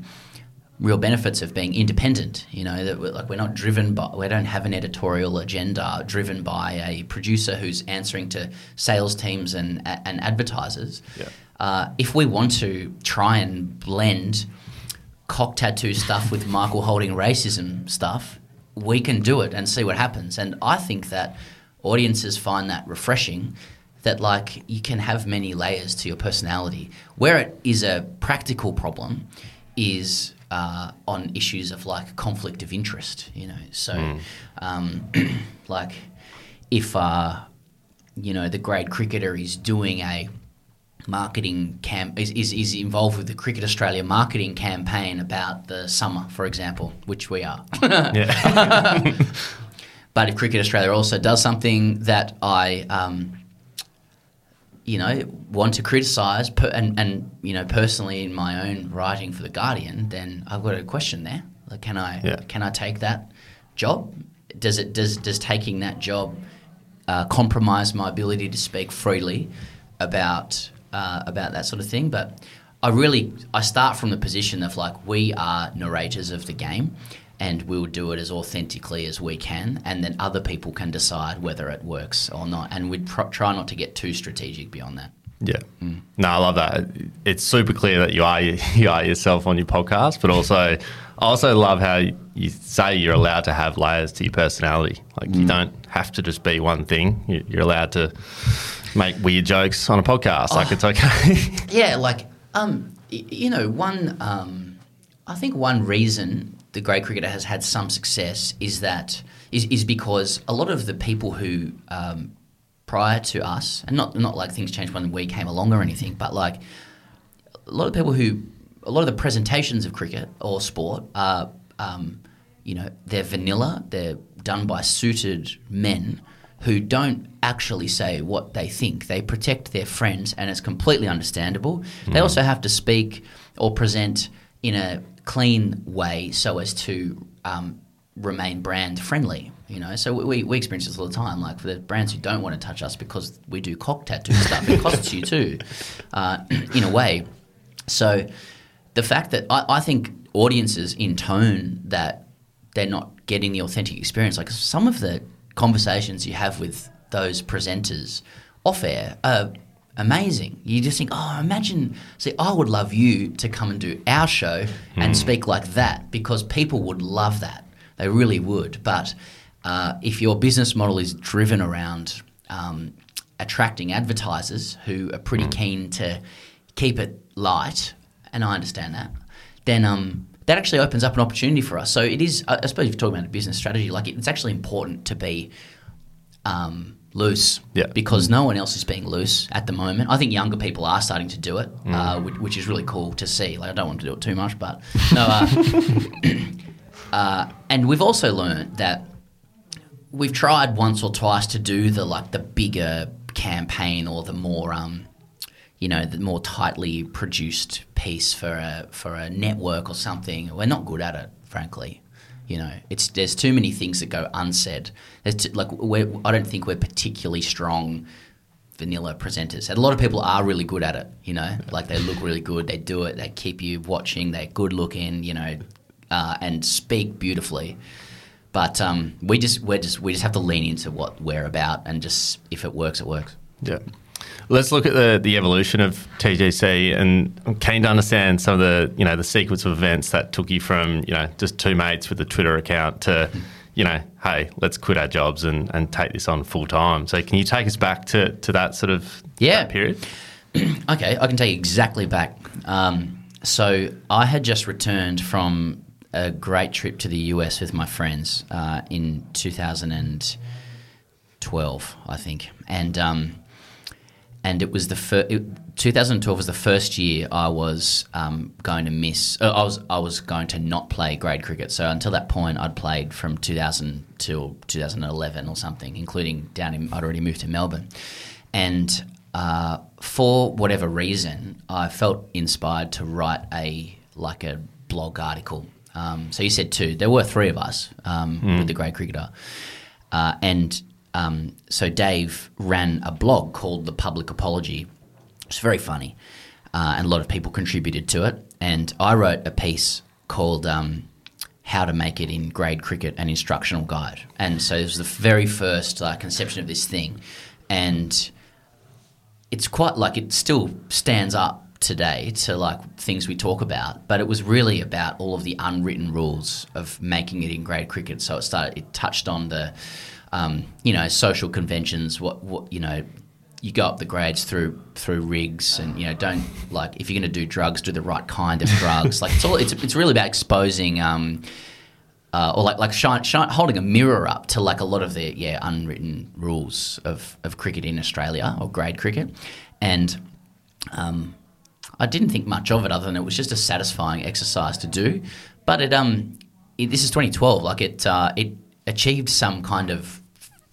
real benefits of being independent you know that we're, like we're not driven by we don't have an editorial agenda driven by a producer who's answering to sales teams and and advertisers Yeah. uh, if we want to try and blend cock tattoo stuff with Michael Holding racism stuff, we can do it and see what happens. And I think that audiences find that refreshing. That like you can have many layers to your personality. Where it is a practical problem, is uh, on issues of like conflict of interest. You know, so um, like if uh, you know the Grade Cricketer is doing a marketing cam is, is, is involved with the Cricket Australia marketing campaign about the summer, for example, which we are. But if Cricket Australia also does something that I, um, you know, want to criticise per, and, and you know personally in my own writing for the Guardian, then I've got a question there. Like, can I Yeah. can I take that job? Does it does does taking that job uh, compromise my ability to speak freely about uh, about that sort of thing? But I really I start from the position of like we are narrators of the game, and we'll do it as authentically as we can, and then other people can decide whether it works or not. And we pr- try not to get too strategic beyond that. Yeah. No, I love that. It's super clear that you are you are yourself on your podcast, but also I also love how you say you're allowed to have layers to your personality. Like you don't have to just be one thing. You- You're allowed to make weird jokes on a podcast. Like it's okay. Yeah, like um, you know, one um, I think one reason the Grade Cricketer has had some success is that is, is because a lot of the people who um, prior to us, and not not like things changed when we came along or anything, but like a lot of people who a lot of the presentations of cricket or sport are um, you know they're vanilla they're done by suited men who don't actually say what they think. They protect their friends and it's completely understandable. They also have to speak or present in a clean way so as to um, remain brand friendly you know? So we, we experience this all the time. Like for the brands who don't want to touch us because we do cock tattoo stuff it costs you too uh, in a way. So the fact that I, I think audiences in tone that they're not getting the authentic experience, like some of the conversations you have with those presenters off air are amazing. You just think, oh, imagine, see, I would love you to come and do our show and speak like that because people would love that. They really would. But uh, if your business model is driven around um, attracting advertisers who are pretty keen to keep it light, and I understand that, then um, that actually opens up an opportunity for us. So it is, I I suppose, if you're talking about a business strategy, like it's actually important to be um, loose, Yeah. because no one else is being loose at the moment. I think younger people are starting to do it, uh, which, which is really cool to see. Like I don't want to do it too much, but no. Uh, uh, and we've also learned that we've tried once or twice to do the like the bigger campaign or the more um, you know the more tightly produced piece for a for a network or something. We're not good at it, frankly. You know, it's there's too many things that go unsaid. There's t- like I don't think we're particularly strong vanilla presenters. And a lot of people are really good at it. You know, like they look really good, they do it, they keep you watching, they're good looking. You know, uh, and speak beautifully. But um, we just we just we just have to lean into what we're about, and just if it works, it works. Yeah. Let's look at the, the evolution of TGC, and I'm keen to understand some of the you know the sequence of events that took you from you know just two mates with a Twitter account to you know hey let's quit our jobs and, and take this on full time. So can you take us back to, to that sort of Yeah. period? Okay, I can take you exactly back. Um, so I had just returned from a great trip to the US with my friends uh, in 2012, I think, and um, and it was the first. 2012 was the first year I was um, going to miss. Uh, I was I was going to not play grade cricket. So until that point, I'd played from 2000 till 2011 or something, including down in. I'd already moved to Melbourne, and uh, for whatever reason, I felt inspired to write a like a blog article. Um, so you said two. There were three of us um, with the grade cricketer, uh, and um, so Dave ran a blog called the Public Apology. It's very funny, uh, and a lot of people contributed to it. And I wrote a piece called um, "How to Make It in Grade Cricket: An Instructional Guide." And so it was the very first uh, conception of this thing, and it's quite like it still stands up today to like things we talk about, but it was really about all of the unwritten rules of making it in grade cricket. So it started, it touched on the, um, you know, social conventions. What, what you know, you go up the grades through through rigs, and you know, don't like if you're going to do drugs, do the right kind of drugs. like it's all, it's it's really about exposing. Um, uh, or like like shine, shine, holding a mirror up to like a lot of the yeah unwritten rules of, of cricket in Australia or grade cricket, and um, I didn't think much of it other than it was just a satisfying exercise to do. But it um it, this is 2012, like it uh, it achieved some kind of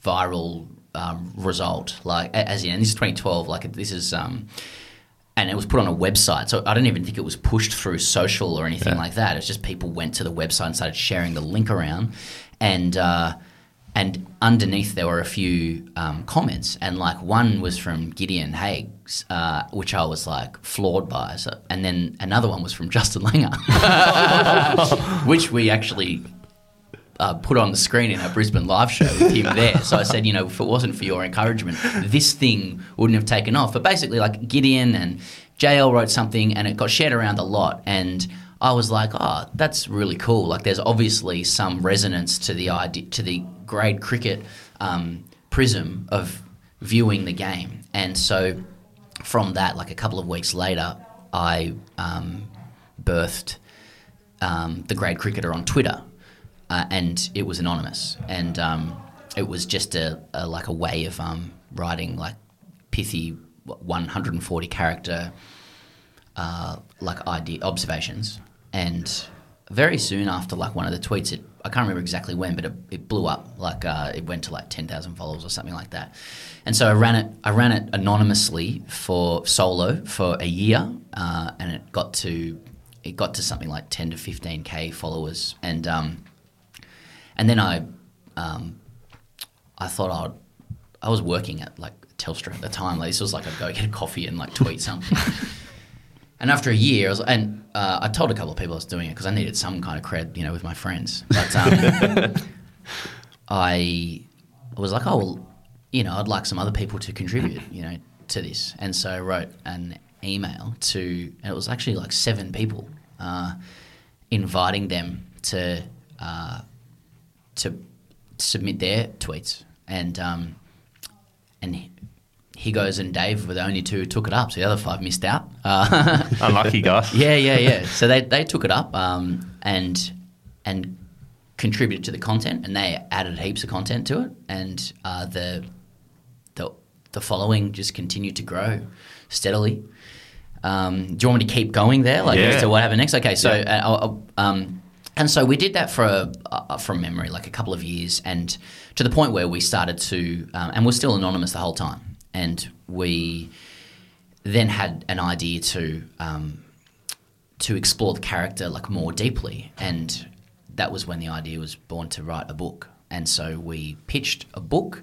viral um, result, like as in this is 2012, like this is um and it was put on a website. So I don't even think it was pushed through social or anything like that. It's just people went to the website and started sharing the link around, and uh, and underneath there were a few um, comments, and like one was from Gideon Haigh, uh, which I was like floored by. So, and then another one was from Justin Langer, which we actually uh, put on the screen in our Brisbane live show with him there. So I said, you know, if it wasn't for your encouragement, this thing wouldn't have taken off. But basically, like Gideon and JL wrote something and it got shared around a lot. And I was like, oh, that's really cool. Like, there's obviously some resonance to the idea, to the grade cricket um, prism of viewing the game. And so from that, like a couple of weeks later, I um, birthed um, the grade cricketer on Twitter, uh, and it was anonymous, and um, it was just a, a like a way of um, writing like pithy 140 character uh, like idea observations, and very soon after like one of the tweets, it I can't remember exactly when, but it, it blew up. Like uh, it went to like 10,000 followers or something like that. And so I ran it. I ran it anonymously for solo for a year, uh, and it got to it got to something like 10 to 15k followers, and um, and then I um, I thought I'd I was working at like Telstra at the time. Like this was like I'd go get a coffee and like tweet something. And after a year, I was, and uh, I told a couple of people I was doing it because I needed some kind of cred, you know, with my friends. But um, I was like, oh, well, you know, I'd like some other people to contribute, you know, to this. And so I wrote an email to, and it was actually like seven people, uh, inviting them to uh, to submit their tweets. And um, and Higgos and Dave were the only two who took it up. So the other five missed out. Uh, Unlucky guys. yeah, yeah, yeah. So they, they took it up um, and and contributed to the content, and they added heaps of content to it, and uh, the the the following just continued to grow steadily. Um, do you want me to keep going there, like Yeah. as to what happened next? Okay, so uh, I'll- I'll, um, and so we did that for uh, from memory, like a couple of years, and to the point where we started to, um, and we're still anonymous the whole time, and we then had an idea to um, to explore the character like more deeply, and that was when the idea was born to write a book. And so we pitched a book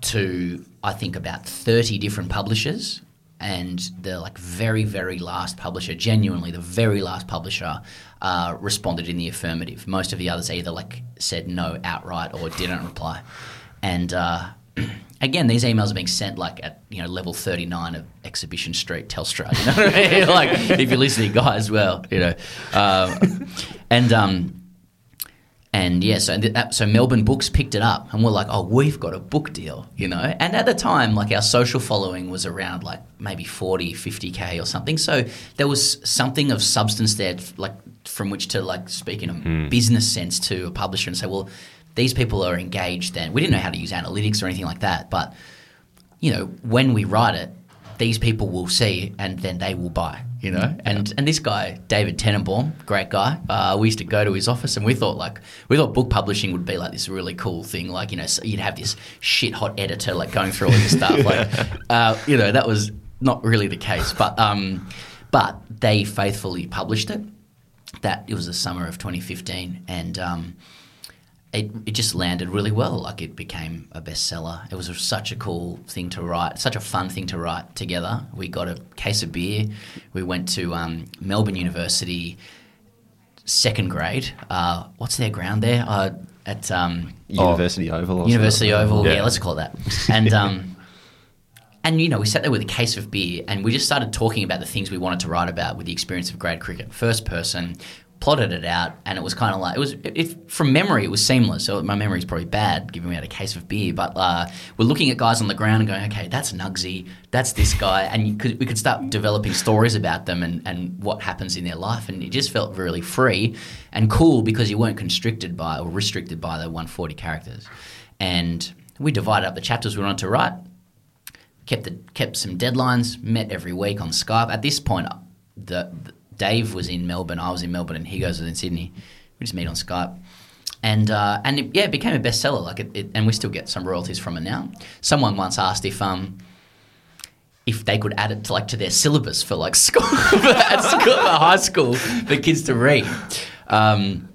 to I think about thirty different publishers, and the like very very last publisher, genuinely the very last publisher, uh, responded in the affirmative. Most of the others either like said no outright or didn't reply, and. Uh, Again, these emails are being sent like at you know level thirty nine of Exhibition Street, Telstra. You know what I mean? like if you're listening, guys, well, you know, um, and um, and yeah, so that, so Melbourne Books picked it up, and we're like, oh, we've got a book deal, you know. And at the time, like our social following was around like maybe 40, 50 k or something. So there was something of substance there, like from which to like speak in a business sense to a publisher and say, well, these people are engaged, and we didn't know how to use analytics or anything like that, but you know, when we write it, these people will see and then they will buy. You know, and and this guy David Tenenbaum, great guy. Uh, we used to go to his office, and we thought like we thought book publishing would be like this really cool thing. Like you know, so you'd have this shit hot editor like going through all this stuff. Like uh, you know, that was not really the case. But um, but they faithfully published it. That it was the summer of 2015, and um, it, it just landed really well. Like it became a bestseller. It was such a cool thing to write, such a fun thing to write together. We got a case of beer. We went to um, Melbourne University, second grade. Uh, what's their ground there? Uh, at um, University Oval. Or University. Oval. Yeah. Yeah. let's call it that. And um, and you know, we sat there with a case of beer, and we just started talking about the things we wanted to write about with the experience of grade cricket, first person. Plotted it out, and it was kind of like it was. From memory, it was seamless. So my memory is probably bad, given we had a case of beer. But uh, we're looking at guys on the ground and going, "Okay, that's Nugsy, that's this guy," and could, we could start developing stories about them and, and what happens in their life, and it just felt really free and cool because you weren't constricted by or restricted by the 140 characters. And we divided up the chapters we wanted to write, kept the, kept some deadlines, met every week on Skype. At this point, the, the Dave was in Melbourne, I was in Melbourne, and Higgo's in Sydney. We just meet on Skype. And uh, and it, yeah, it became a bestseller. Like it, it, and we still get some royalties from it now. Someone once asked if um if they could add it to like to their syllabus for like school at school, high school for kids to read. Um,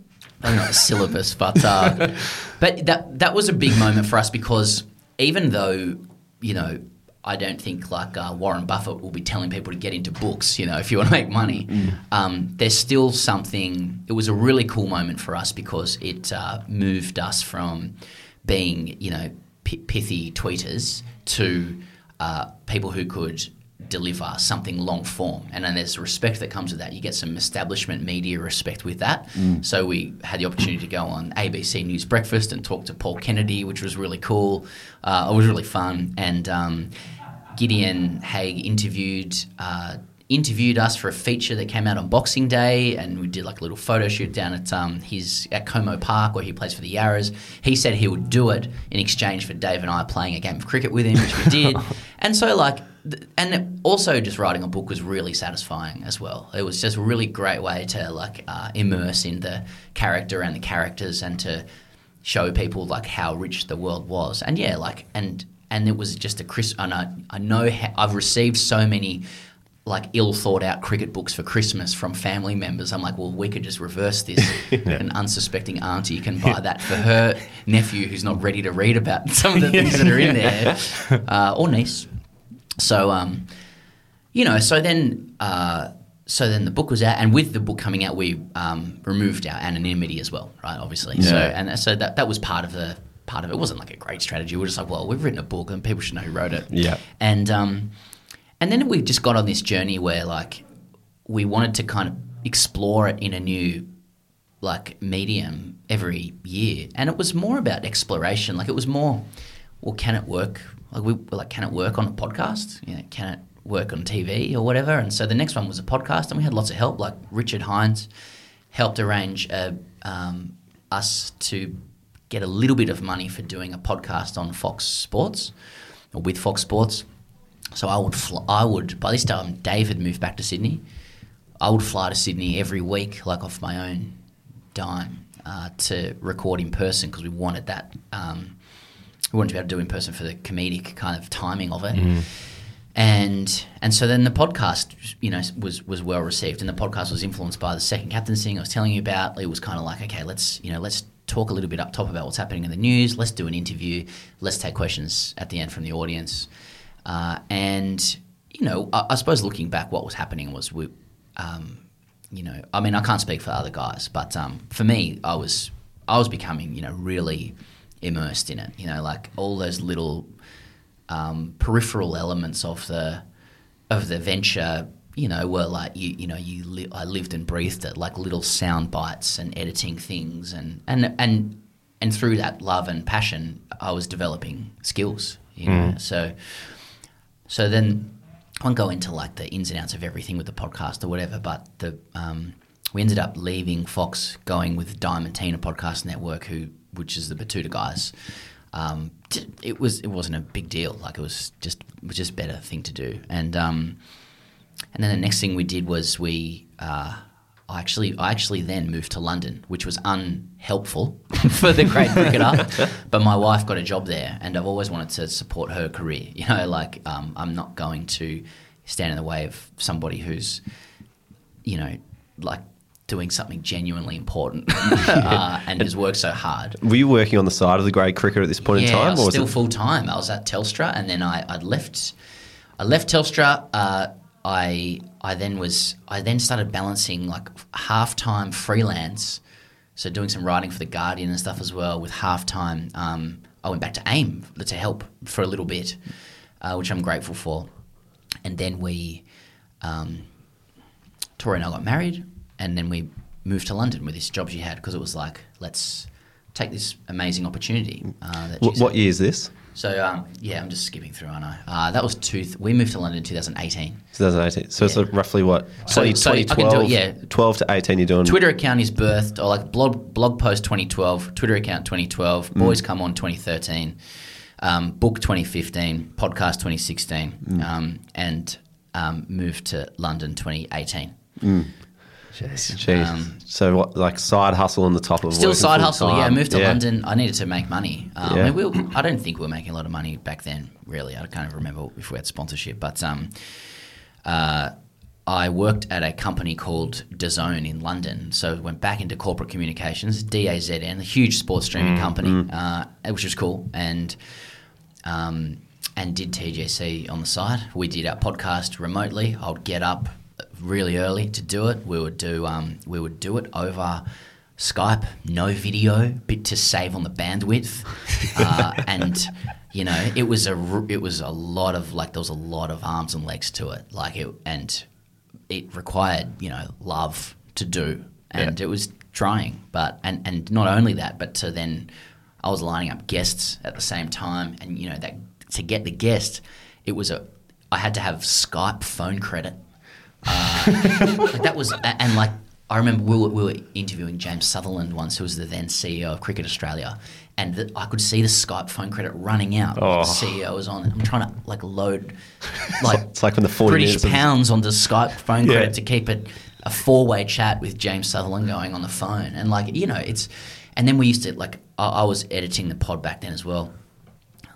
maybe not a syllabus, but uh, but that that was a big moment for us because even though you know I don't think like uh, Warren Buffett will be telling people to get into books, you know, if you want to make money. Um, there's still something. It was a really cool moment for us because it uh, moved us from being you know p- pithy tweeters to uh, people who could deliver something long form. And then there's respect that comes with that. You get some establishment media respect with that. So we had the opportunity to go on ABC News Breakfast and talk to Paul Kennedy, which was really cool. Uh, it was really fun. And um, Gideon Haigh interviewed. Uh, interviewed us for a feature that came out on Boxing Day, and we did like a little photo shoot down at um, his at Como Park where he plays for the Yarras. He said he would do it in exchange for Dave and I playing a game of cricket with him, which we did. and so like, and also just writing a book was really satisfying as well. It was just a really great way to like uh, immerse in the character and the characters and to show people like how rich the world was. And yeah, like and and it was just a Chris. And I I know I've received so many like ill thought out cricket books for Christmas from family members. I'm like, well, we could just reverse this. An unsuspecting auntie can buy that for her nephew who's not ready to read about some of the things that are in there, uh, or niece. So, um, you know, so then. Uh, so then the book was out, and with the book coming out, we um, removed our anonymity as well, right? Obviously, yeah. so and so that that was part of the part of it. It wasn't like a great strategy. We are just like, well, we've written a book, and people should know who wrote it. Yeah. and um, and then we just got on this journey where like we wanted to kind of explore it in a new like medium every year, and it was more about exploration. Like it was more, well, can it work? Like we were like, can it work on a podcast? You know, can it work on TV or whatever? And so the next one was a podcast, and we had lots of help. Like Richard Hinds helped arrange a, um, us to get a little bit of money for doing a podcast on Fox Sports or with Fox Sports. So I would, fl- I would. By this time, Dave had moved back to Sydney. I would fly to Sydney every week, like off my own dime, uh, to record in person because we wanted that. Um, we wanted to be able to do in person for the comedic kind of timing of it. And and so then the podcast, you know, was was well received, and the podcast was influenced by the second captaincy thing I was telling you about. It was kind of like, okay, let's you know, let's talk a little bit up top about what's happening in the news. Let's do an interview. Let's take questions at the end from the audience. Uh, and you know, I, I suppose looking back, what was happening was we, um, you know, I mean, I can't speak for other guys, but um, for me, I was I was becoming, you know, really immersed in it. You know, like all those little um, peripheral elements of the of the venture. You know, were like you, you know, you li- I lived and breathed it, like little sound bites and editing things, and and and and through that love and passion, I was developing skills. You know, so so then I won't go into like the ins and outs of everything with the podcast or whatever, but the um, we ended up leaving Fox, going with Diamantina Podcast Network, who which is the Batuta guys. Um, it was it wasn't a big deal. Like it was just it was just a better thing to do. And um, and then the next thing we did was we uh, I actually I actually then moved to London, which was unhelpful for the Grade Cricketer. but my wife got a job there, and I've always wanted to support her career. You know, like um, I'm not going to stand in the way of somebody who's you know like doing something genuinely important uh, and has worked so hard. Were you working on the side of the grade cricket at this point yeah, in time? I was or still full time. I was at Telstra, and then I I'd left. I left Telstra. Uh, I I then was I then started balancing like half time freelance, so doing some writing for the Guardian and stuff as well with half time. Um, I went back to AIM to help for a little bit, uh, which I'm grateful for, and then we. Um, Tori and I got married, and then we moved to London with this job she had because it was like, let's take this amazing opportunity. Uh, that What, what year is this? So um, yeah, I'm just skipping through. I know uh, that was two. Th- we moved to London in 2018. 2018. So it's Yeah. like roughly what? So- 20, so I can do it, 2012, yeah. 12 to 18 you're doing. Twitter account is birthed or like blog blog post 2012, Twitter account 2012, Boys Come On 2013, um, book 2015, podcast 2016, um, and um, moved to London 2018. Jeez. Um, so what, like side hustle on the top of Still working side hustle, yeah. I moved to Yeah. London. I needed to make money. Um, Yeah. I, mean, we were- I don't think we were making a lot of money back then, really. I can't remember if we had sponsorship. But um, uh, I worked at a company called DAZN in London. So went back into corporate communications, DAZN, a huge sports streaming company, uh, which was cool. And um, and did TGC on the side. We did our podcast remotely. I would get up really early to do it. We would do um, we would do it over Skype, no video, bit to save on the bandwidth, uh, and you know it was a it was a lot of like there was a lot of arms and legs to it, like it and it required you know love to do, and it was trying, but and and not only that, but to then I was lining up guests at the same time, and you know that to get the guest, it was a I had to have Skype phone credit. Uh, like that was and like I remember we were, we were interviewing James Sutherland once, who was the then CEO of Cricket Australia, and the, I could see the Skype phone credit running out. while The CEO was on. I'm trying to like load like It's like when the 40 British pounds onto Skype phone Yeah. credit to keep it a four way chat with James Sutherland going on the phone. And like, you know, it's and then we used to like I, I was editing the pod back then as well.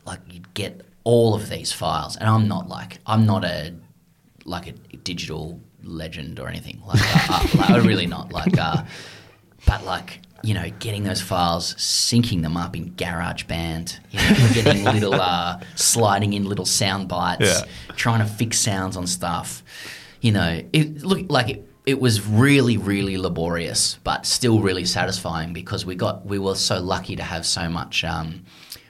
Like you'd get all of these files and I'm not like I'm not a like a digital legend or anything. Like, uh, uh, like really not like uh but like you know, getting those files, syncing them up in GarageBand, you know, getting little, uh, sliding in little sound bites, Yeah. trying to fix sounds on stuff. You know, it looked like it, it was really, really laborious, but still really satisfying because we got we were so lucky to have so much um,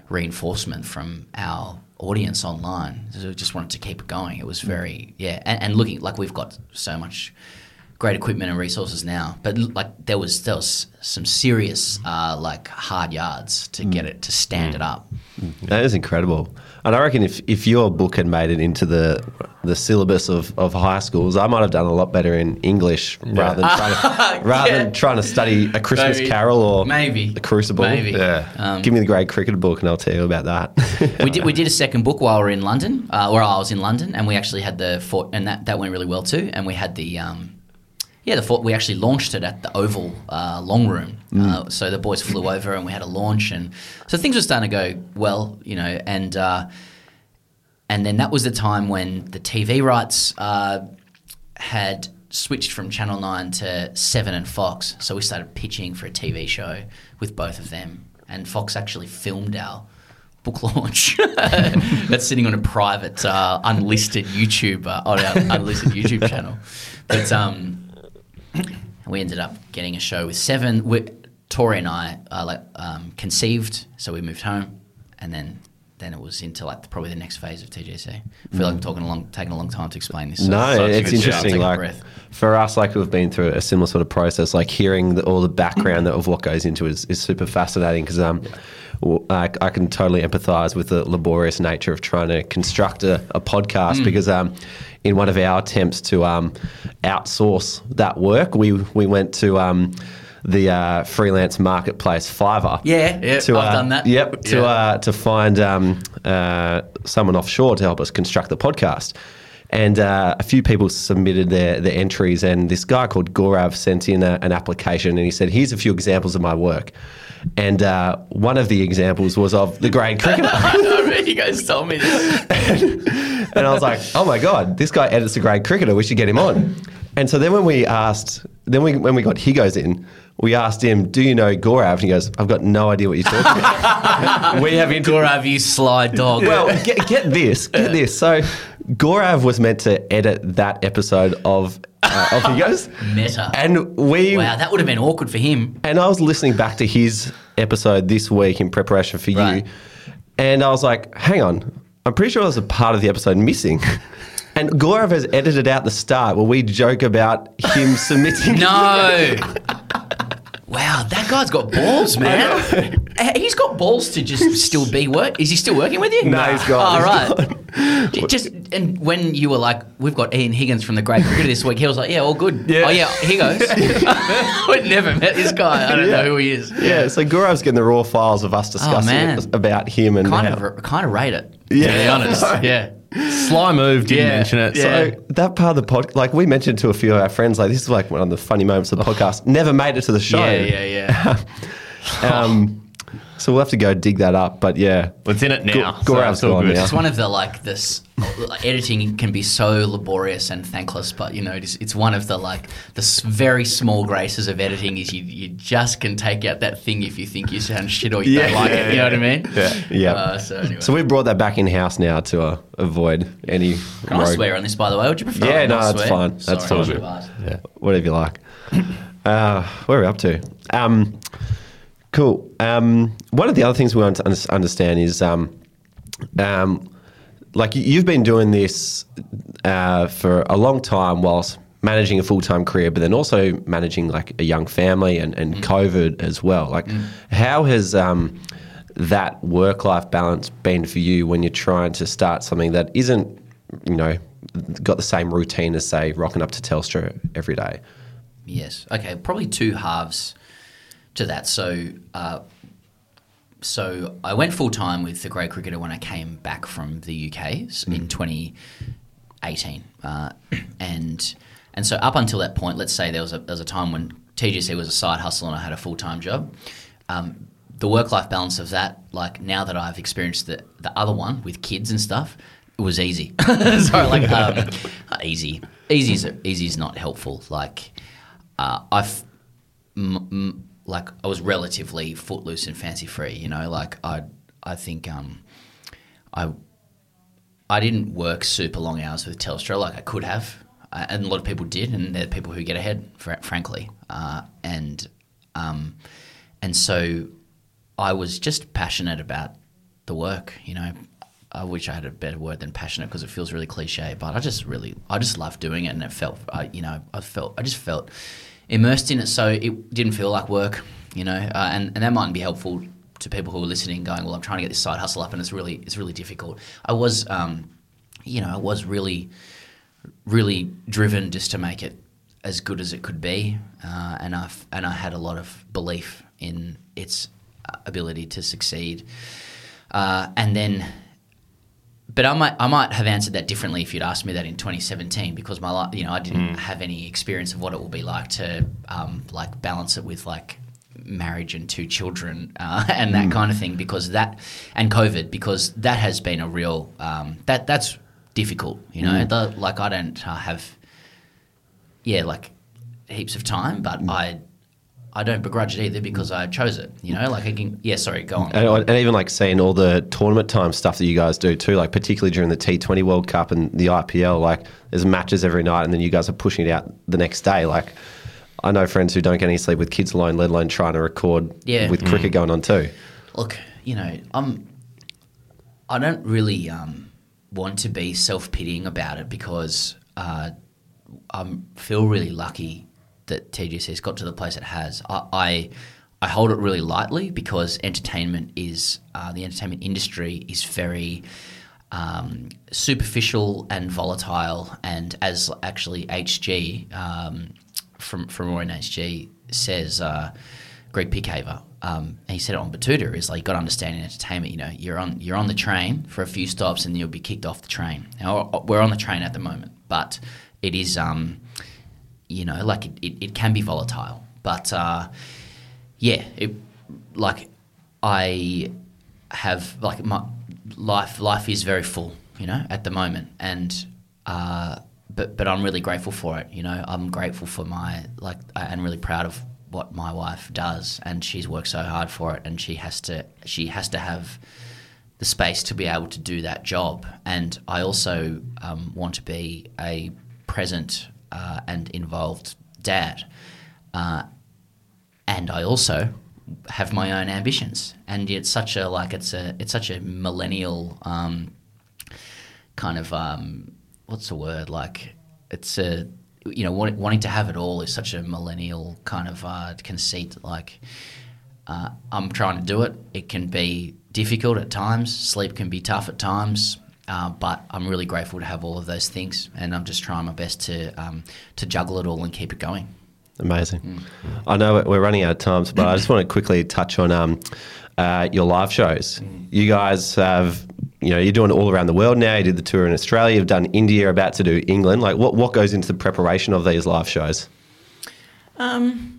reinforcement from our audience online. So we just wanted to keep it going. It was mm. very yeah, and, and looking like we've got so much great equipment and resources now, but like there was there was some serious mm. uh, like hard yards to get mm. it to stand it up. That is incredible. And I reckon if, if your book had made it into the the syllabus of, of high schools, I might have done a lot better in English rather than trying to, rather Yeah. than trying to study a Christmas Maybe. Carol or Maybe. the Crucible. Maybe. Yeah. Um, Give me the Great Cricket book, and I'll tell you about that. we did we did a second book while we were in London, uh, where I was in London, and we actually had the fort, and that, that went really well too. And we had the um, yeah the we actually launched it at the Oval uh, Long Room. Uh, so the boys flew over, and we had a launch, and so things were starting to go well, you know, and uh, and then that was the time when the TV rights uh, had switched from Channel 9 to 7 and Fox. So we started pitching for a TV show with both of them. And Fox actually filmed our book launch. That's sitting on a private, uh, unlisted YouTube, uh, on our unlisted YouTube channel. But um, we ended up getting a show with 7. We, Tori and I uh, like um, conceived, so we moved home. And then then it was into like probably the next phase of TGC. I feel like I'm talking a long, taking a long time to explain this. so- no, a it's interesting. Like breath. for us, like we've been through a similar sort of process. Like hearing the, all the background of what goes into it is, is super fascinating because um, I, I can totally empathise with the laborious nature of trying to construct a, a podcast Mm. because um, in one of our attempts to um, outsource that work, we we went to um, the uh, freelance marketplace Fiverr. Yeah, yeah, to, I've uh, done that. Yep, to Yeah. uh, to find um, uh, someone offshore to help us construct the podcast. And uh, a few people submitted their, their entries, and this guy called Gorav sent in a, an application, and he said, "Here's a few examples of my work." And uh, one of the examples was of the grade cricketer. you guys told me this. and I was like, "Oh my god, this guy edits a grade cricketer. We should get him on." And so then when we asked, then we when we got Higgos in, we asked him, "Do you know Gorav?" And he goes, "I've got no idea what you're talking about." we have inter- Gorav, you sly dog. well, get, get this, get this. So Gorav was meant to edit that episode of uh, of Higgos, Meta. and we wow, that would have been awkward for him. and I was listening back to his episode this week in preparation for Right. you, and I was like, "Hang on, I'm pretty sure there's a part of the episode missing." And Gorav has edited out the start where we joke about him submitting. No. wow, that guy's got balls, man. Uh, He's got balls to just still be work. Is he still working with you? No, he's gone, All right. Just and when you were like, we've got Ian Higgins from the Grade Cricketer this week, he was like, yeah, all good. Yeah. Oh yeah, here goes. We've never met this guy. I don't know who he is. Yeah, so Gorav's getting the raw files of us discussing man. about him and Kind how- of, kind of rate it. Yeah. to be honest. Yeah. Sly move, didn't Yeah, mention it. yeah. So that part of the pod, like we mentioned to a few of our friends, like this is like one of the funny moments of the podcast. Never made it to the show. Yeah, yeah, yeah. Um, so we'll have to go dig that up. But yeah, It's in it now. Go- so Gorav's it's gone good. now. It's one of the like this editing can be so laborious and thankless, but you know it's, it's one of the like the very small graces of editing is you you just can take out that thing if you think you sound shit or you don't Yeah. like it. You know what I mean? Yeah. yeah. Uh, so anyway. so we brought that back in house now to uh, avoid any. Can I swear on this, by the way? Would you prefer? Yeah, no, not that's swear? fine. That's Sorry, fine. I should've asked. Yeah. whatever you like. Uh, where are we up to? Um, cool. Um, one of the other things we want to understand is, um, um, like you've been doing this uh, for a long time, whilst managing a full time career, but then also managing like a young family and, and COVID as well. Like, how has um, that work life balance been for you when you're trying to start something that isn't, you know, got the same routine as say rocking up to Telstra every day? Yes. Okay. Probably two halves to that. So, uh, so I went full time with the Grade Cricketer when I came back from the UK s- in 2018, uh, and and so up until that point, let's say there was a there was a time when TGC was a side hustle and I had a full time job. Um, the work life balance of that, like now that I've experienced the the other one with kids and stuff, it was easy. Sorry, like um, uh, easy. Easy's easy's not helpful. Like uh, I've m- m- like I was relatively footloose and fancy free. You know, like I I think um I I didn't work super long hours with Telstra like I could have, uh, and a lot of people did, and they're people who get ahead, fr- frankly. Uh, and um, and so I was just passionate about the work. You know, I wish I had a better word than passionate because it feels really cliche, but I just really I just loved doing it, and it felt I you know I felt I just felt immersed in it, so it didn't feel like work. You know, uh, and and that might be helpful to people who are listening, going, "Well, I'm trying to get this side hustle up, and it's really it's really difficult." I was, um, you know, I was really really driven just to make it as good as it could be, uh, and I and I had a lot of belief in its uh, ability to succeed, uh, and then. But I might I might have answered that differently if you'd asked me that in 2017 because my li- you know I didn't have any experience of what it will be like to um, like balance it with like marriage and two children uh, and that kind of thing because that and COVID because that has been a real um, that that's difficult you know? The- like I don't uh, have yeah like heaps of time but I I don't begrudge it either because I chose it you know like I can yeah sorry go on And, and even like seeing all the tournament time stuff that you guys do too, like particularly during the T20 World Cup and the IPL, like there's matches every night and then you guys are pushing it out the next day. Like I know friends who don't get any sleep with kids alone, let alone trying to record Yeah. with cricket going on too. look, you know, I'm. I don't really um, want to be self pitying about it because uh, I feel really lucky that TGC's got to the place it has. I, I I hold it really lightly because entertainment is uh, the entertainment industry is very um, superficial and volatile, and as actually HG um, from from Roy and HG says, uh, Greg Pickhaver. Um, he said it on Batuta is like you got to understand in entertainment. You know, you're on you're on the train for a few stops and you'll be kicked off the train. Now we're on the train at the moment, but it is um, you know like it, it, it can be volatile. But uh, yeah, it like I have like my life life is very full, you know, at the moment, and uh, but but I'm really grateful for it. You know, I'm grateful for my like and really proud of what my wife does, and she's worked so hard for it, and she has to she has to have the space to be able to do that job. And I also um, want to be a present uh, and involved dad, uh, and I also have my own ambitions. And it's such a like it's a it's such a millennial um, kind of um, what's the word? Like it's a you know want, wanting to have it all is such a millennial kind of uh, conceit like uh, i'm trying to do it. It can be difficult at times. Sleep can be tough at times uh, but i'm really grateful to have all of those things and i'm just trying my best to um, to juggle it all and keep it going Amazing. I know we're running out of time, but I just want to quickly touch on um, uh, your live shows. You guys have, you know, you're doing it all around the world now. You did the tour in Australia. You've done India. About to do England. Like, what what goes into the preparation of these live shows? Um,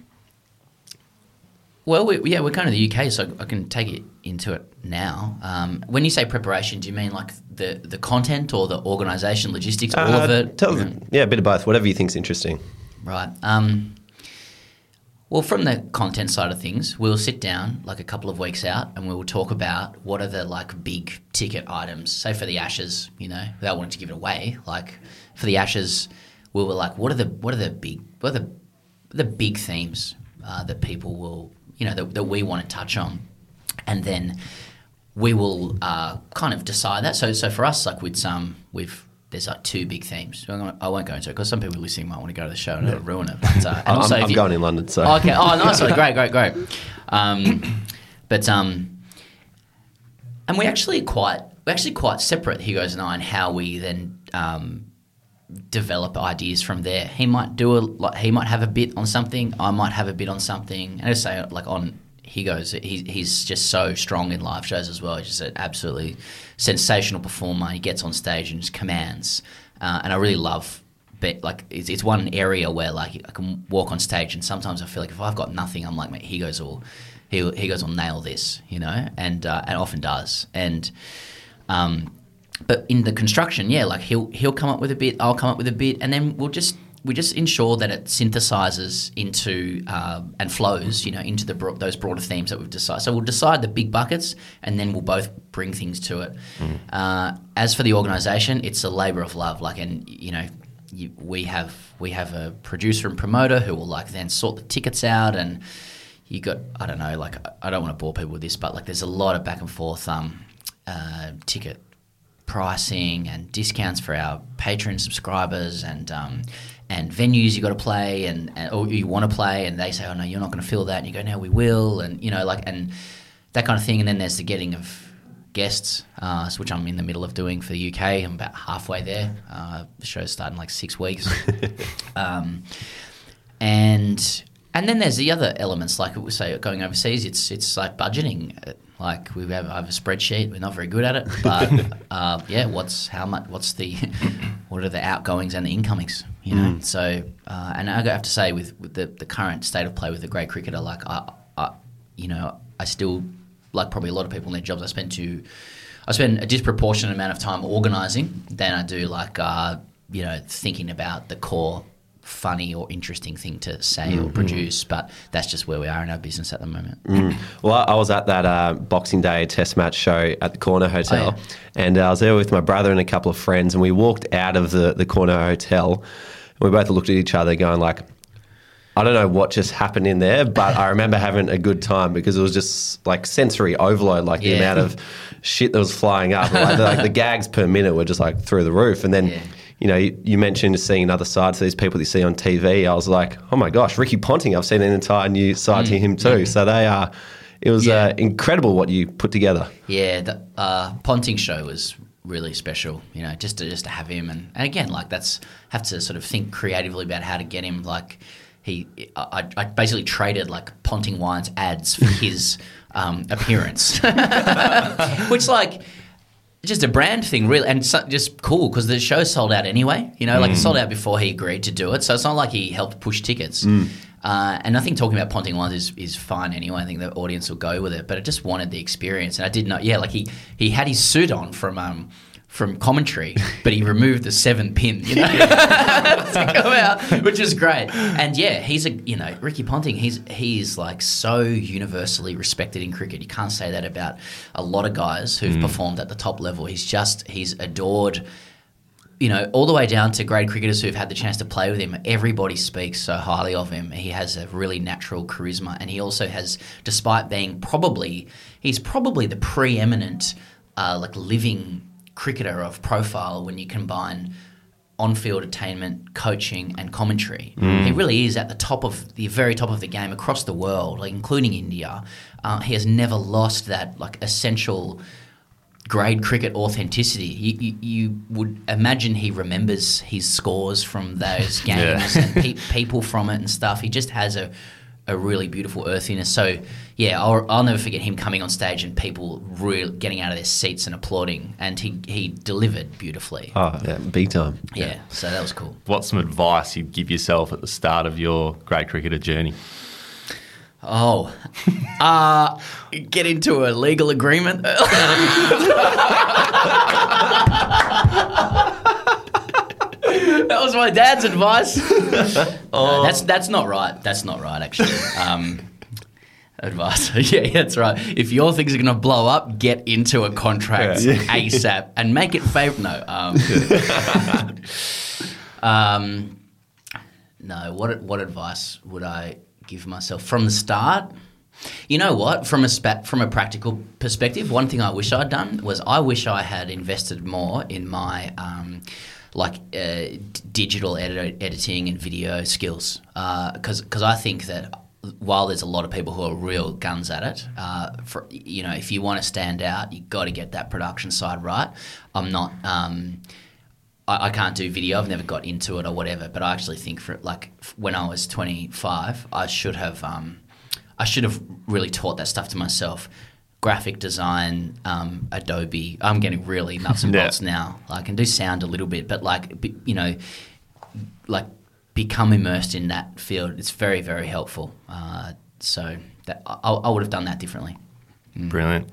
well, we, yeah, we're kind of the UK, so I can take it into it now. Um, when you say preparation, do you mean like the, the content or the organisation, logistics, all of Uh, it? tell- Yeah. yeah, a bit of both. Whatever you think's interesting. Right. Um, well, from the content side of things, we'll sit down like a couple of weeks out and we will talk about what are the like big ticket items. Say for the Ashes, you know, without wanting to give it away, like for the Ashes, we were like, what are the what are the big what are the the big themes uh, that people will you know that, that we want to touch on, and then we will uh, kind of decide that. So so for us, like with some we've there's like two big themes. Gonna- I won't go into it because some people listening might want to go to the show and it'll ruin it. But, uh, I'm, also I'm you- going in London, so Okay. Oh, nice. great, great, great. Um, but um, and we actually quite we're actually quite separate. Higgo's and I, and how we then um, develop ideas from there. He might do a like he might have a bit on something. I might have a bit on something. And I say like on he goes. He, he's just so strong in live shows as well. He's just an absolutely sensational performer. He gets on stage and just commands. Uh, and I really love. But like it's, it's one area where like I can walk on stage and sometimes I feel like if I've got nothing I'm like mate, he goes all he he goes will nail this you know and uh, and often does and um, but in the construction, yeah, like he'll he'll come up with a bit, I'll come up with a bit, and then we'll just we just ensure that it synthesizes into um, and flows, you know, into the bro- those broader themes that we've decided. So we'll decide the big buckets, and then we'll both bring things to it. Uh, as for the organization, it's a labor of love. Like, and you know, you, we have we have a producer and promoter who will like then sort the tickets out and you got I don't know like I don't want to bore people with this but like there's a lot of back and forth um, uh, ticket pricing and discounts for our patron subscribers and um, and venues you got to play and, and or you want to play and they say oh no you're not going to fill that. And you go no we will. And you know like and that kind of thing. And then there's the getting of guests uh, which I'm in the middle of doing for the UK I'm about halfway there. Uh, the show's starting in like six weeks. Um, and and then there's the other elements like we say going overseas it's it's like budgeting like we have, I have a spreadsheet we're not very good at it but uh, yeah what's how much what's the what are the outgoings and the incomings you know? So uh, and I have to say with, with the, the current state of play with the Grade Cricketer like I, I you know I still like probably a lot of people in their jobs I spend to I spend a disproportionate amount of time organising than I do like uh, you know thinking about the core funny or interesting thing to say or mm-hmm. produce. But that's just where we are in our business at the moment. Mm. Well, I was at that uh, Boxing Day Test match show at the Corner oh, Hotel, Oh, yeah. and uh, I was there with my brother and a couple of friends, and we walked out of the the Corner Hotel, and we both looked at each other, going like. I don't know what just happened in there, but I remember having a good time because it was just like sensory overload, like the amount of shit that was flying up. Like, the- like the gags per minute were just like through the roof. And then, Yeah. You know, you, you mentioned seeing another side to these people that you see on TV. I was like, oh my gosh, Ricky Ponting, I've seen an entire new side to him too. So they are, it was Mm, Yeah. uh, incredible what you put together. Yeah, the uh, Ponting show was really special. You know, just to just to have him, and, and again, like that's have to sort of think creatively about how to get him. Like he, I, I basically traded like Ponting Wines ads for his um, appearance, which like just a brand thing, really, and so, just cool because the show sold out anyway. You know, like it sold out before he agreed to do it, so it's not like he helped push tickets. Uh, and I think talking about Ponting Wines is, is fine anyway. I think the audience will go with it, but I just wanted the experience, and I did not. Yeah, like he he had his suit on from um from commentary, but he removed the seven pin, you know, to go out, which is great. And yeah, he's a you know Ricky Ponting. He's he's like so universally respected in cricket. You can't say that about a lot of guys who've performed at the top level. He's just he's adored you know, all the way down to grade cricketers who've had the chance to play with him, everybody speaks so highly of him. He has a really natural charisma, and he also has, despite being probably, he's probably the preeminent, uh, like living cricketer of profile when you combine on-field attainment, coaching, and commentary. He really is at the top of the very top of the game across the world, like including India. Uh, he has never lost that like essential grade cricket authenticity. You, you, you would imagine he remembers his scores from those games and pe- people from it and stuff. He just has a, a really beautiful earthiness. So, yeah, I'll, I'll never forget him coming on stage and people really getting out of their seats and applauding. And he, he delivered beautifully. Oh, yeah, big time. yeah, so that was cool. What's some advice you'd give yourself at the start of your Grade Cricketer journey? Oh, uh, get into a legal agreement. that was my dad's advice. No, that's that's not right. That's not right, actually. Um, advice. yeah, that's right. If your things are going to blow up, get into a contract ASAP and make it favor. No. Um, um, no. What what advice would I give myself from the start? You know what? From a spa- from a practical perspective, one thing I wish I'd done was I wish I had invested more in my um, like uh, d- digital edit- editing and video skills because because I think that while there's a lot of people who are real guns at it, uh, for you know, if you want to stand out, you've got to get that production side right. I'm not. Um, I, I can't do video. I've never got into it or whatever. But I actually think for like when I was 25, I should have um, I should have really taught that stuff to myself. Graphic design, um, Adobe. I'm getting really nuts and Yeah. bolts now. I can do sound a little bit, but like you know, like become immersed in that field. It's very very helpful. Uh, so that I, I would have done that differently. Brilliant.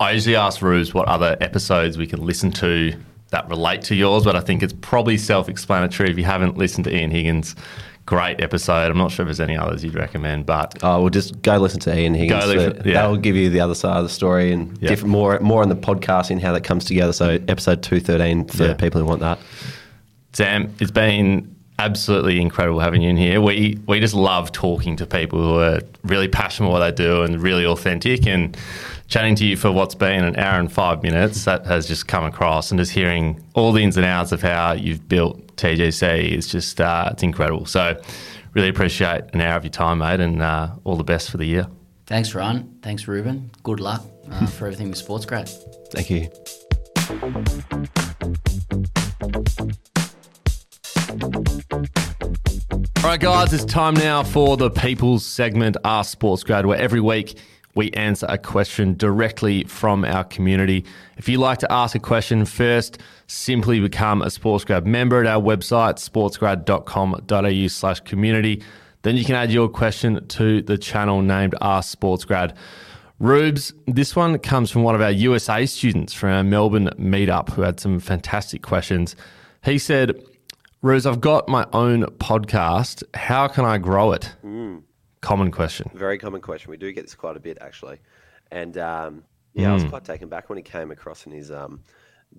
I usually ask Rubes what other episodes we can listen to that relate to yours, but I think it's probably self explanatory. If you haven't listened to Ian Higgins, great episode. I'm not sure if there's any others you'd recommend, but Oh, well, just go listen to Ian Higgins. Go listen- yeah. That'll give you the other side of the story and Yeah. different, more more on the podcasting, how that comes together. So episode 213 for Yeah. people who want that. Sam, it's been absolutely incredible having you in here. We we just love talking to people who are really passionate about what they do and really authentic and chatting to you for what's been an hour and five minutes that has just come across and just hearing all the ins and outs of how you've built TGC is just uh, it's incredible. So really appreciate an hour of your time, mate, and uh, all the best for the year. Thanks, Ryan. Thanks, Ruben. Good luck uh, for everything with Sports Grad. Thank you. All right, guys, it's time now for the People's segment, Ask Sports Grad, where every week we answer a question directly from our community. If you'd like to ask a question first, simply become a Sports Grad member at our website, sportsgrad.com.au slash community. Then you can add your question to the channel named Ask Sports Grad. Rubes, this one comes from one of our USA students from our Melbourne meetup who had some fantastic questions. He said, Rubes, I've got my own podcast. How can I grow it? Common question. Very common question. We do get this quite a bit, actually. And um, yeah, I was Mm. quite taken back when he came across in his um,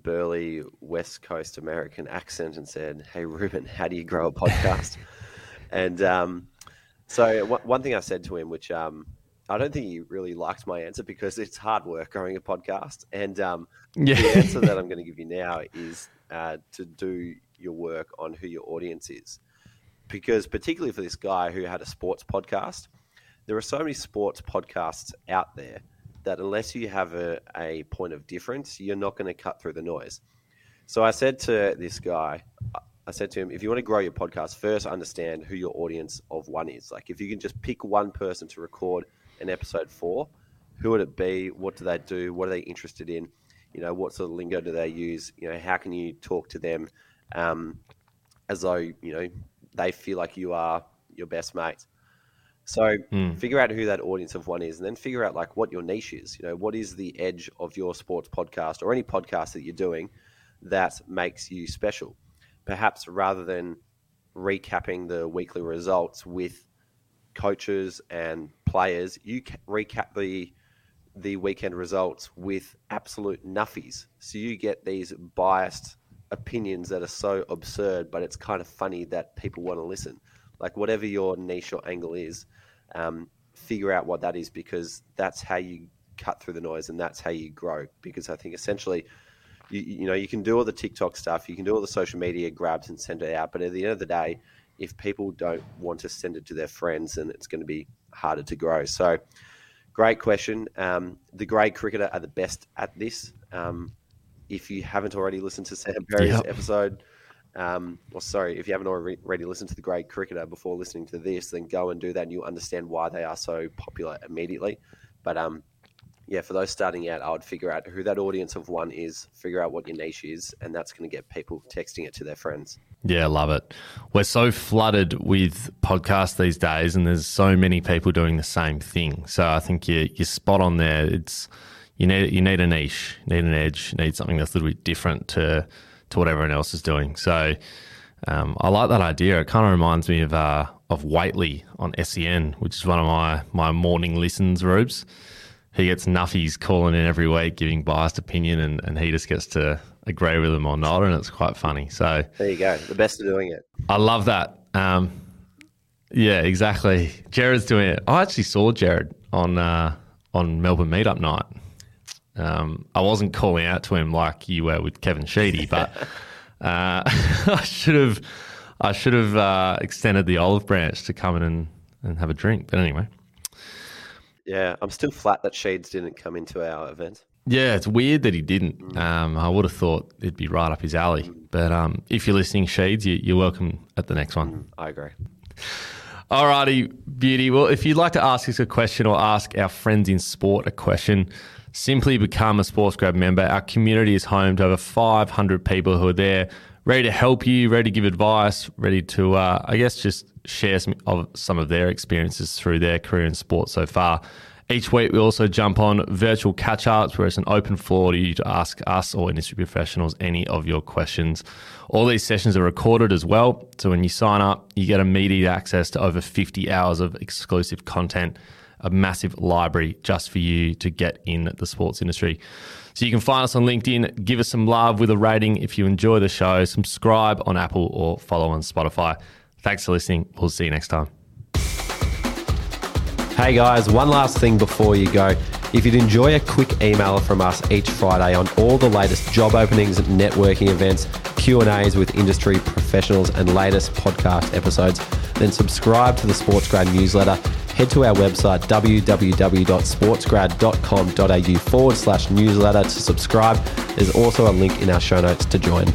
burly West Coast American accent and said, Hey, Ruben, how do you grow a podcast? and um, so, one one thing I said to him, which um, I don't think he really liked my answer because it's hard work growing a podcast. And um, Yeah. the answer that I'm going to give you now is uh, to do your work on who your audience is because particularly for this guy who had a sports podcast, there are so many sports podcasts out there, that unless you have a, a point of difference, you're not going to cut through the noise. So I said to this guy, I said to him, if you want to grow your podcast, first understand who your audience of one is. Like if you can just pick one person to record an episode for, who would it be? What do they do? What are they interested in? You know, what sort of lingo do they use? You know, how can you talk to them um, as though you know they feel like you are your best mate? So Hmm. figure out who that audience of one is, and then figure out like what your niche is. You know, what is the edge of your sports podcast or any podcast that you're doing that makes you special? Perhaps rather than recapping the weekly results with coaches and players, you recap the the weekend results with absolute nuffies. So you get these biased opinions that are so absurd, but it's kind of funny that people want to listen. Like whatever your niche or angle is, um, figure out what that is because that's how you cut through the noise and that's how you grow. Because I think essentially, you, you know, you can do all the TikTok stuff, you can do all the social media grabs and send it out, but at the end of the day, if people don't want to send it to their friends, then it's going to be harder to grow. So, great question. Um, the grade cricketer are the best at this. Um, if you haven't already listened to Sam Perry's Yep. episode, um, or sorry, if you haven't already listened to the Grade Cricketer before listening to this, then go and do that, and you'll understand why they are so popular immediately. But um, yeah, for those starting out, I would figure out who that audience of one is, figure out what your niche is, and that's going to get people texting it to their friends. Yeah, love it. We're so flooded with podcasts these days, and there's so many people doing the same thing. So I think you you're spot on there. It's you need you need a niche, you need an edge, need something that's a little bit different to to what everyone else is doing. So um, I like that idea. It kind of reminds me of uh, of Whateley on SEN, which is one of my my morning listens, Rubes. He gets nuffies calling in every week, giving biased opinion, and, and he just gets to agree with them or not, and it's quite funny. So There you go. The best of doing it. I love that. Um, yeah, exactly. Gerard's doing it. I actually saw Jared on uh, on Melbourne Meetup night. Um, I wasn't calling out to him like you were with Kevin Sheedy, but uh, I should have I should have uh, extended the olive branch to come in and, and have a drink. But anyway, Yeah, I'm still flat that Sheeds didn't come into our event. yeah, it's weird that he didn't. Um, I would have thought it'd be right up his alley. But um, if you're listening, Sheeds, you, you're welcome at the next one. I agree. Alrighty, beauty. Well, if you'd like to ask us a question or ask our friends in sport a question, simply become a Sports Grad member. Our community is home to over 500 people who are there, ready to help you, ready to give advice, ready to, uh, I guess, just share some of some of their experiences through their career in sport so far. Each week, we also jump on virtual catch ups where it's an open floor to you to ask us or industry professionals any of your questions. All these sessions are recorded as well. So when you sign up, you get immediate access to over 50 hours of exclusive content, a massive library just for you to get in the sports industry. So you can find us on LinkedIn, give us some love with a rating if you enjoy the show, subscribe on Apple or follow on Spotify. Thanks for listening. We'll see you next time. Hey guys, one last thing before you go. If you'd enjoy a quick email from us each Friday on all the latest job openings, networking events, Q&As with industry professionals and latest podcast episodes, then subscribe to the Sports SportsGrad newsletter. Head to our website www.sportsgrad.com.au forward slash newsletter to subscribe. There's also a link in our show notes to join.